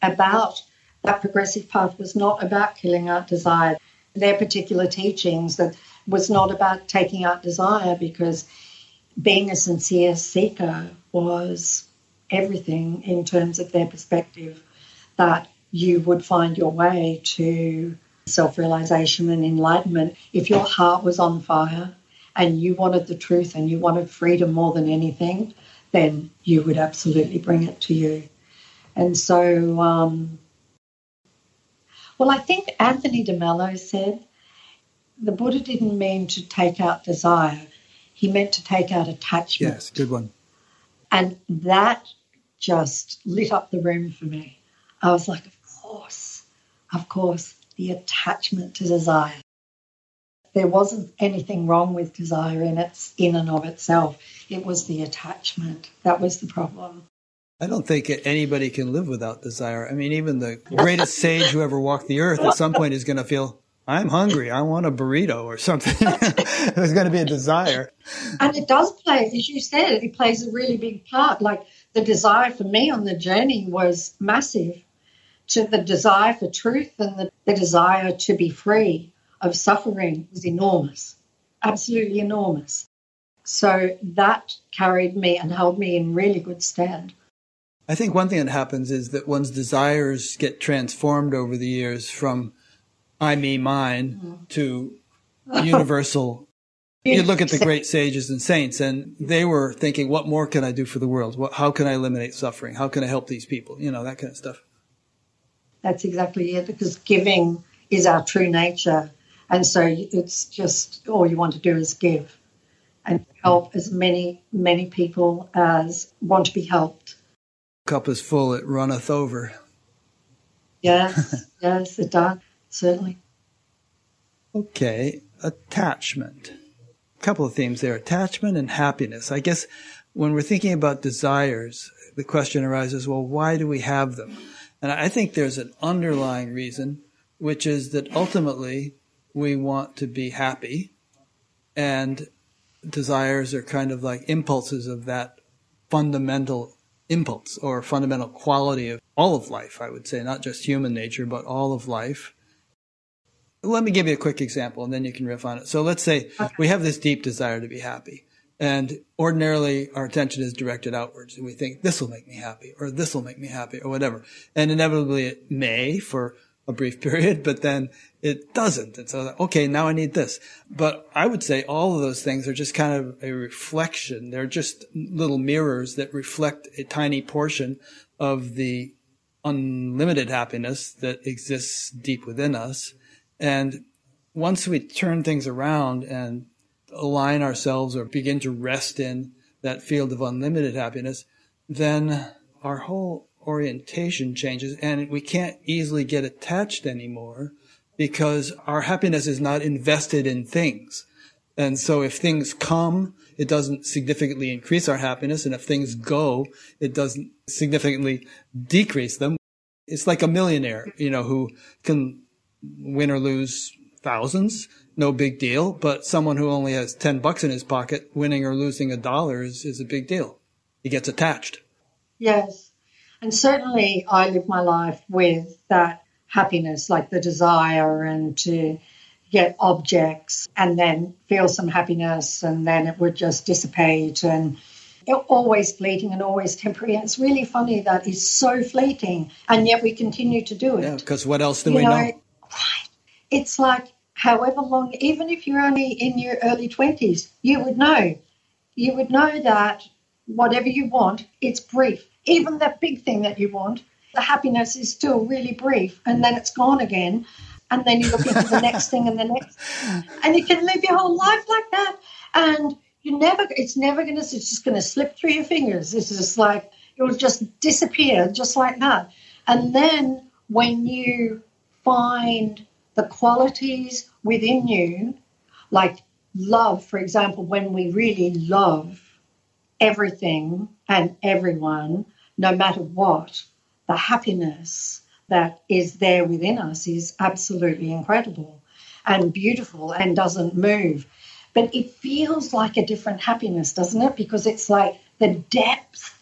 about that progressive path was not about killing out desire. Their particular teachings that was not about taking out desire because being a sincere seeker was everything in terms of their perspective that you would find your way to self realization and enlightenment. If your heart was on fire and you wanted the truth and you wanted freedom more than anything, then you would absolutely bring it to you. And so, um, well, I think Anthony de Mello said the Buddha didn't mean to take out desire, he meant to take out attachment. Yes, good one. And that just lit up the room for me. I was like, of course, of course, the attachment to desire. There wasn't anything wrong with desire in its in and of itself. It was the attachment that was the problem. I don't think anybody can live without desire. I mean, even the greatest sage who ever walked the earth at some point is going to feel, I'm hungry. I want a burrito or something. *laughs* There's going to be a desire. And it does play, as you said, it plays a really big part. Like the desire for me on the journey was massive to the desire for truth and the, the desire to be free of suffering was enormous, absolutely enormous. So that carried me and held me in really good stead. I think one thing that happens is that one's desires get transformed over the years from I, me, mine mm-hmm. to universal. *laughs* you look at the great sages and saints, and they were thinking, what more can I do for the world? What, how can I eliminate suffering? How can I help these people? You know, that kind of stuff. That's exactly it, because giving is our true nature. And so it's just all you want to do is give and help as many, many people as want to be helped cup is full, it runneth over. Yes, *laughs* yes, it does, certainly. Okay, attachment. A couple of themes there attachment and happiness. I guess when we're thinking about desires, the question arises well, why do we have them? And I think there's an underlying reason, which is that ultimately we want to be happy, and desires are kind of like impulses of that fundamental impulse or fundamental quality of all of life, I would say, not just human nature, but all of life. Let me give you a quick example and then you can riff on it. So let's say okay. we have this deep desire to be happy. And ordinarily our attention is directed outwards and we think this will make me happy or this will make me happy or whatever. And inevitably it may for a brief period, but then it doesn't. And so, okay, now I need this. But I would say all of those things are just kind of a reflection. They're just little mirrors that reflect a tiny portion of the unlimited happiness that exists deep within us. And once we turn things around and align ourselves or begin to rest in that field of unlimited happiness, then our whole orientation changes and we can't easily get attached anymore because our happiness is not invested in things. And so if things come, it doesn't significantly increase our happiness. And if things go, it doesn't significantly decrease them. It's like a millionaire, you know, who can win or lose thousands. No big deal. But someone who only has 10 bucks in his pocket, winning or losing a dollar is, is a big deal. He gets attached. Yes. And certainly I live my life with that happiness, like the desire and to get objects and then feel some happiness and then it would just dissipate and always fleeting and always temporary. And it's really funny that it's so fleeting and yet we continue to do it. Yeah, because what else do you we know? know? Right. It's like however long, even if you're only in your early 20s, you would know. You would know that whatever you want, it's brief even that big thing that you want, the happiness is still really brief and then it's gone again. And then you look into the next thing and the next. And you can live your whole life like that. And you never, it's never going to, it's just going to slip through your fingers. It's just like, it will just disappear just like that. And then when you find the qualities within you, like love, for example, when we really love everything and everyone, no matter what, the happiness that is there within us is absolutely incredible and beautiful and doesn't move. But it feels like a different happiness, doesn't it? Because it's like the depth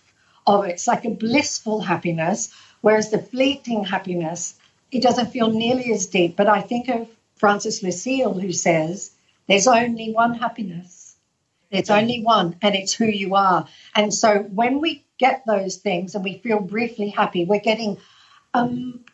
of it. It's like a blissful happiness, whereas the fleeting happiness, it doesn't feel nearly as deep. But I think of Francis Lucille, who says, there's only one happiness. There's only one, and it's who you are. And so when we get those things and we feel briefly happy, we're getting a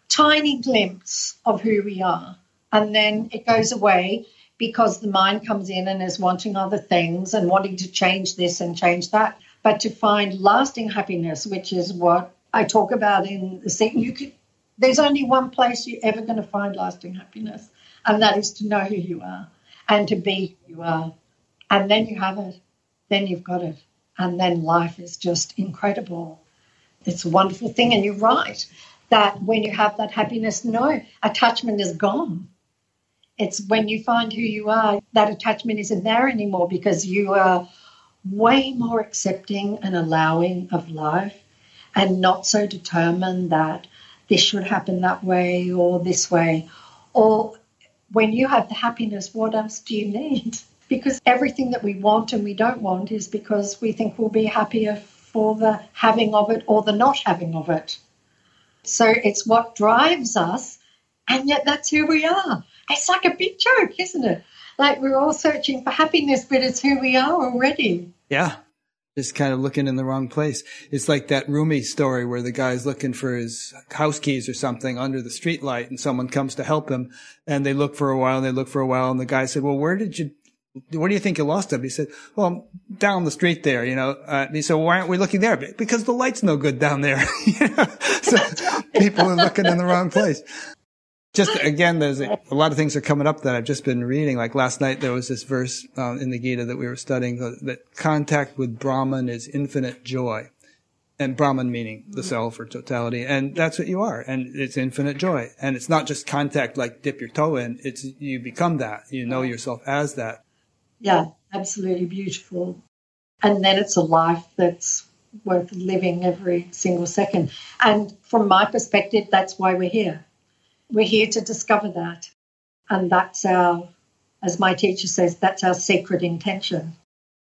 tiny glimpse of who we are. and then it goes away because the mind comes in and is wanting other things and wanting to change this and change that. But to find lasting happiness, which is what I talk about in the second, you could, there's only one place you're ever going to find lasting happiness, and that is to know who you are and to be who you are. And then you have it, then you've got it. And then life is just incredible. It's a wonderful thing. And you're right that when you have that happiness, no, attachment is gone. It's when you find who you are, that attachment isn't there anymore because you are way more accepting and allowing of life and not so determined that this should happen that way or this way. Or when you have the happiness, what else do you need? Because everything that we want and we don't want is because we think we'll be happier for the having of it or the not having of it. So it's what drives us, and yet that's who we are. It's like a big joke, isn't it? Like we're all searching for happiness, but it's who we are already. Yeah. Just kind of looking in the wrong place. It's like that Rumi story where the guy's looking for his house keys or something under the street light and someone comes to help him and they look for a while and they look for a while and the guy said, well, where did you where do you think you lost them? He said, well, down the street there, you know. Uh, he said, why aren't we looking there? Because the light's no good down there. *laughs* So people are looking in the wrong place. Just again, there's a, a, lot of things are coming up that I've just been reading. Like last night, there was this verse uh, in the Gita that we were studying that contact with Brahman is infinite joy. And Brahman meaning the self or totality. And that's what you are. And it's infinite joy. And it's not just contact like dip your toe in. It's, you become that. You know yourself as that. Yeah, absolutely beautiful. And then it's a life that's worth living every single second. And from my perspective, that's why we're here. We're here to discover that. And that's our, as my teacher says, that's our sacred intention.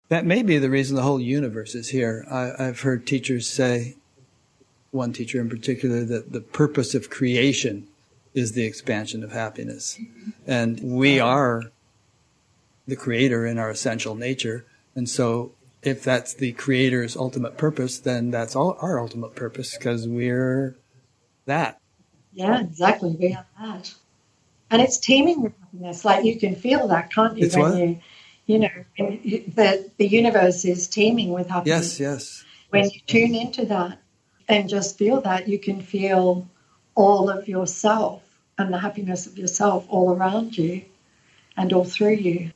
That may be the reason the whole universe is here. I, have heard teachers say, one teacher in particular, that the purpose of creation is the expansion of happiness. And we are the creator in our essential nature. And so if that's the creator's ultimate purpose, then that's all our ultimate purpose because we're that. Yeah, exactly. We are that. And it's teeming with happiness. Like you can feel that, can't you? It's when what? you, you know, the, the universe is teeming with happiness. Yes, yes. When yes. you tune into that and just feel that, you can feel all of yourself and the happiness of yourself all around you and all through you.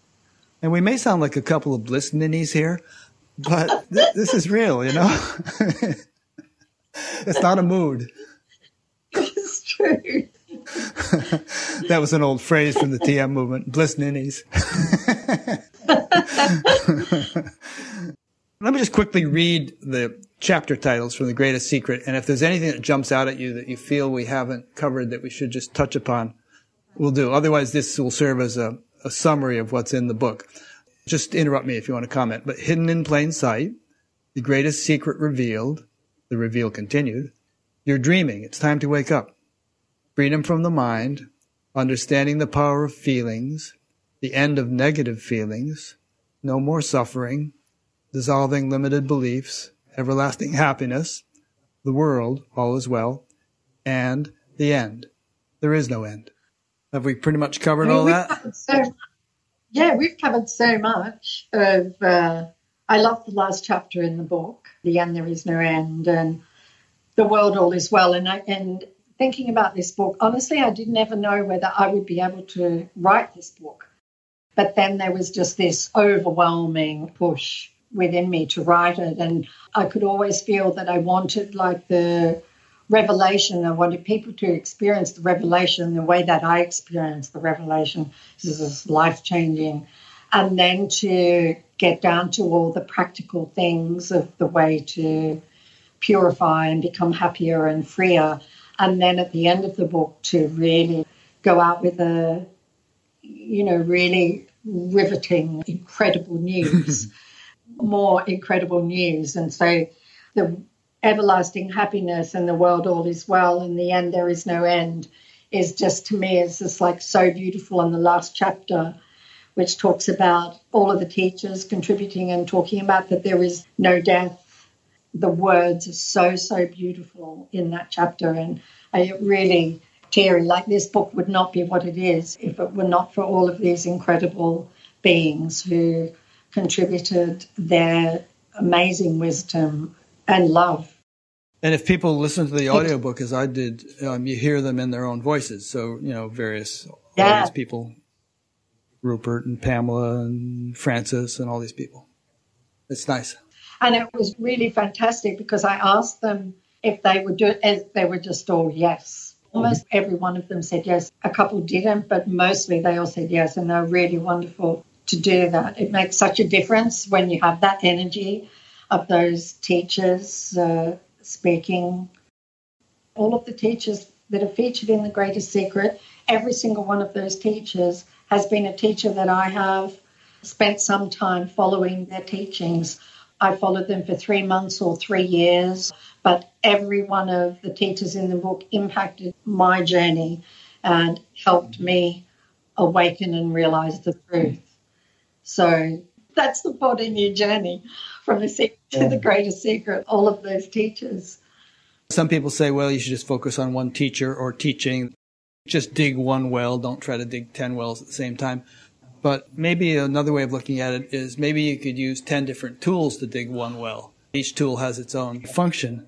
And we may sound like a couple of bliss ninnies here, but th- this is real, you know? *laughs* it's not a mood. It's true. *laughs* that was an old phrase from the TM movement, bliss ninnies. *laughs* Let me just quickly read the chapter titles from The Greatest Secret. And if there's anything that jumps out at you that you feel we haven't covered that we should just touch upon, we'll do. Otherwise, this will serve as a a summary of what's in the book. Just interrupt me if you want to comment. But hidden in plain sight, the greatest secret revealed, the reveal continued. You're dreaming. It's time to wake up. Freedom from the mind, understanding the power of feelings, the end of negative feelings, no more suffering, dissolving limited beliefs, everlasting happiness, the world, all is well, and the end. There is no end. Have we pretty much covered I mean, all that? So, yeah, we've covered so much of. Uh, I love the last chapter in the book, "The End There Is No End," and the world all is well. And I, and thinking about this book, honestly, I didn't ever know whether I would be able to write this book. But then there was just this overwhelming push within me to write it, and I could always feel that I wanted like the revelation. I wanted people to experience the revelation the way that I experienced the revelation. This is life changing. And then to get down to all the practical things of the way to purify and become happier and freer. And then at the end of the book, to really go out with a, you know, really riveting, incredible news, *laughs* more incredible news. And so the everlasting happiness and the world all is well in the end there is no end is just to me is just like so beautiful. In the last chapter which talks about all of the teachers contributing and talking about that there is no death the words are so so beautiful in that chapter. And it really Terry, like this book would not be what it is if it were not for all of these incredible beings who contributed their amazing wisdom and love. And if people listen to the audiobook as I did, um, you hear them in their own voices. So, you know, various yeah. these people, Rupert and Pamela and Francis and all these people. It's nice. And it was really fantastic because I asked them if they would do it, if they were just all yes. Almost every one of them said yes. A couple didn't, but mostly they all said yes, and they're really wonderful to do that. It makes such a difference when you have that energy of those teachers uh, speaking. All of the teachers that are featured in The Greatest Secret, every single one of those teachers has been a teacher that I have spent some time following their teachings. I followed them for three months or three years, but every one of the teachers in the book impacted my journey and helped me awaken and realize the truth. So *laughs* that's the part in your journey from the secret to the greatest secret, all of those teachers. Some people say, well, you should just focus on one teacher or teaching. Just dig one well, don't try to dig 10 wells at the same time. But maybe another way of looking at it is maybe you could use 10 different tools to dig one well. Each tool has its own function.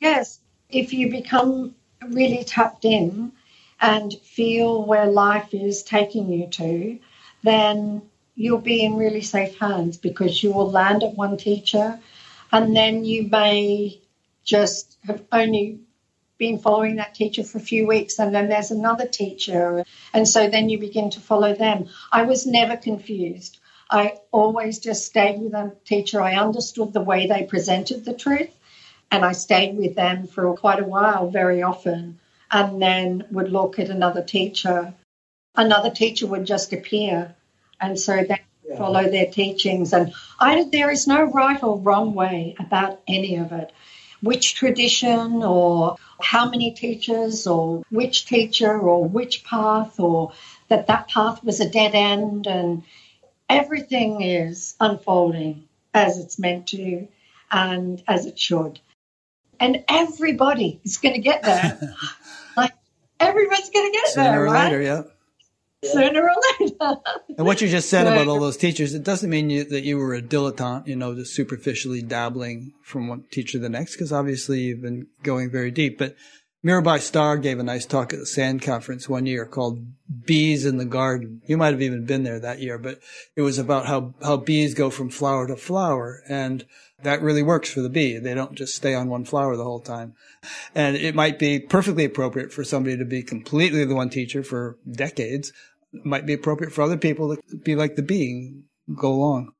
Yes, if you become really tapped in and feel where life is taking you to, then you'll be in really safe hands because you will land at one teacher and then you may just have only been following that teacher for a few weeks and then there's another teacher and so then you begin to follow them. I was never confused. I always just stayed with a teacher. I understood the way they presented the truth and i stayed with them for quite a while very often and then would look at another teacher. Another teacher would just appear and so they yeah. follow their teachings. And I, there is no right or wrong way about any of it. Which tradition or how many teachers or which teacher or which path or that that path was a dead end and everything is unfolding as it's meant to and as it should. And everybody is going to get there. *laughs* like everyone's going to get Sooner there, or right? later, yeah sooner or later. and what you just said about all those teachers, it doesn't mean you, that you were a dilettante, you know, just superficially dabbling from one teacher to the next, because obviously you've been going very deep. But Mirabai Starr gave a nice talk at the SAND conference one year called Bees in the Garden. You might have even been there that year, but it was about how, how bees go from flower to flower. And that really works for the bee. They don't just stay on one flower the whole time. And it might be perfectly appropriate for somebody to be completely the one teacher for decades might be appropriate for other people to be like the being, go along.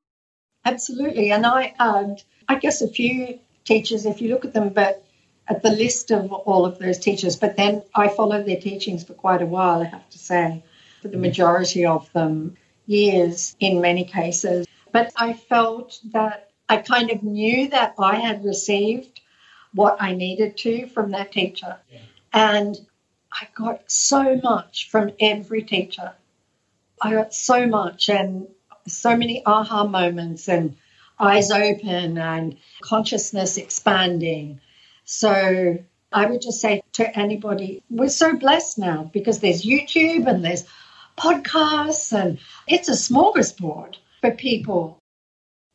Absolutely. And I had, I guess, a few teachers, if you look at them, but at the list of all of those teachers, but then I followed their teachings for quite a while, I have to say, for the mm-hmm. majority of them, years in many cases. But I felt that I kind of knew that I had received what I needed to from that teacher. Yeah. And I got so much from every teacher. I got so much and so many aha moments and eyes open and consciousness expanding. So I would just say to anybody, we're so blessed now because there's YouTube and there's podcasts and it's a smorgasbord for people.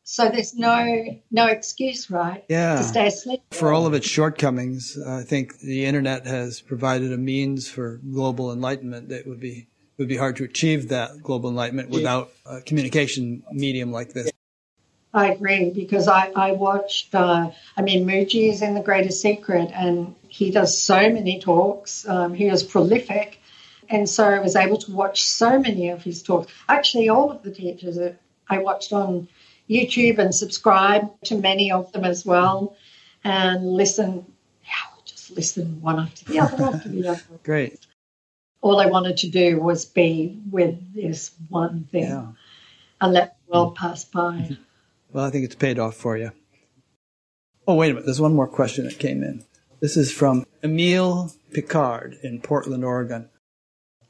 So there's no no excuse, right? Yeah. To stay asleep. For all of its shortcomings, I think the internet has provided a means for global enlightenment that would be would be hard to achieve that global enlightenment without a communication medium like this. I agree because I, I watched, uh, I mean, Mooji is in The Greatest Secret and he does so many talks. Um, he is prolific. And so I was able to watch so many of his talks. Actually, all of the teachers that I watched on YouTube and subscribe to many of them as well and listen. Yeah, just listen one after the other after the *laughs* other. Great all I wanted to do was be with this one thing yeah. and let the world pass by. Mm-hmm. Well, I think it's paid off for you. Oh, wait a minute. There's one more question that came in. This is from Emile Picard in Portland, Oregon.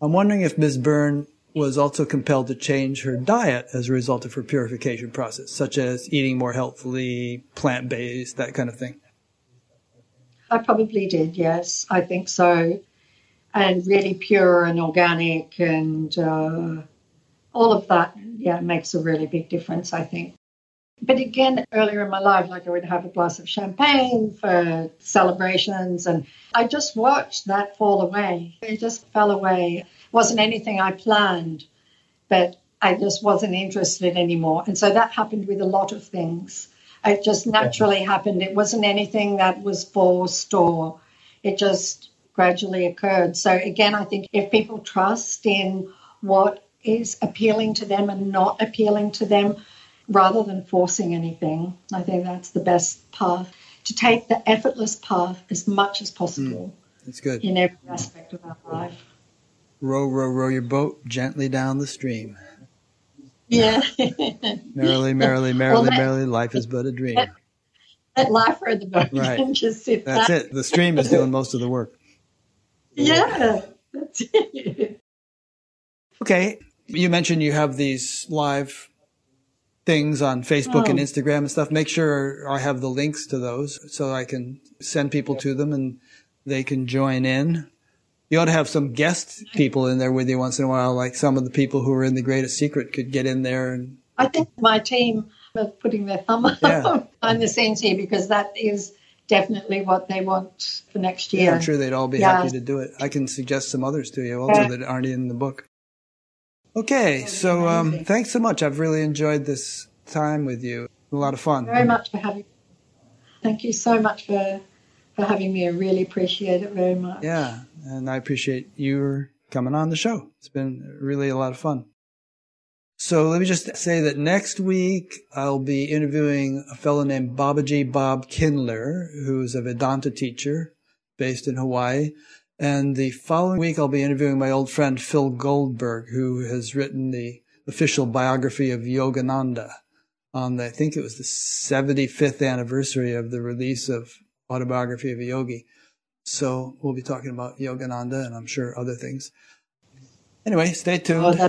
I'm wondering if Ms. Byrne was also compelled to change her diet as a result of her purification process, such as eating more healthfully, plant based, that kind of thing. I probably did, yes. I think so and really pure and organic and uh, all of that. Yeah, makes a really big difference, I think. But again, earlier in my life, like I would have a glass of champagne for celebrations, and I just watched that fall away. It just fell away. It wasn't anything I planned, but I just wasn't interested anymore. And so that happened with a lot of things. It just naturally happened. It wasn't anything that was forced or it just gradually occurred. So again, I think if people trust in what is appealing to them and not appealing to them, rather than forcing anything. I think that's the best path to take the effortless path as much as possible. Mm, that's good. In every aspect of our life. Row, row, row your boat gently down the stream. Yeah. merrily, *laughs* merrily, merrily, well, that, merrily, life is but a dream. Let, life ride the boat. Right. *laughs* just sit That's back. it. The stream is doing most of the work. Yeah, that's it. Okay. You mentioned you have these live things on Facebook oh. and Instagram and stuff, make sure I have the links to those so I can send people to them and they can join in. You ought to have some guest people in there with you once in a while, like some of the people who are in the greatest secret could get in there and I think my team are putting their thumb yeah. on *laughs* the scenes here because that is definitely what they want for next year. I'm sure they'd all be yeah. happy to do it. I can suggest some others to you also yeah. that aren't in the book. Okay, so um, thanks so much. I've really enjoyed this time with you. A lot of fun. Very much for having. Thank you so much for for having me. I really appreciate it very much. Yeah, and I appreciate you coming on the show. It's been really a lot of fun. So let me just say that next week I'll be interviewing a fellow named Babaji Bob Kindler, who's a Vedanta teacher based in Hawaii. And the following week, I'll be interviewing my old friend Phil Goldberg, who has written the official biography of Yogananda on the, I think it was the 75th anniversary of the release of Autobiography of a Yogi. So we'll be talking about Yogananda and I'm sure other things. Anyway, stay tuned.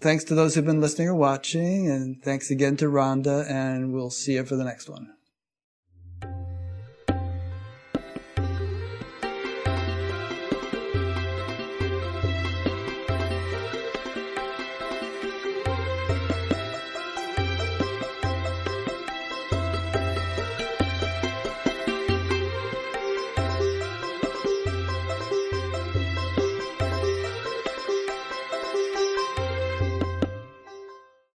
Thanks to those who've been listening or watching, and thanks again to Rhonda, and we'll see you for the next one.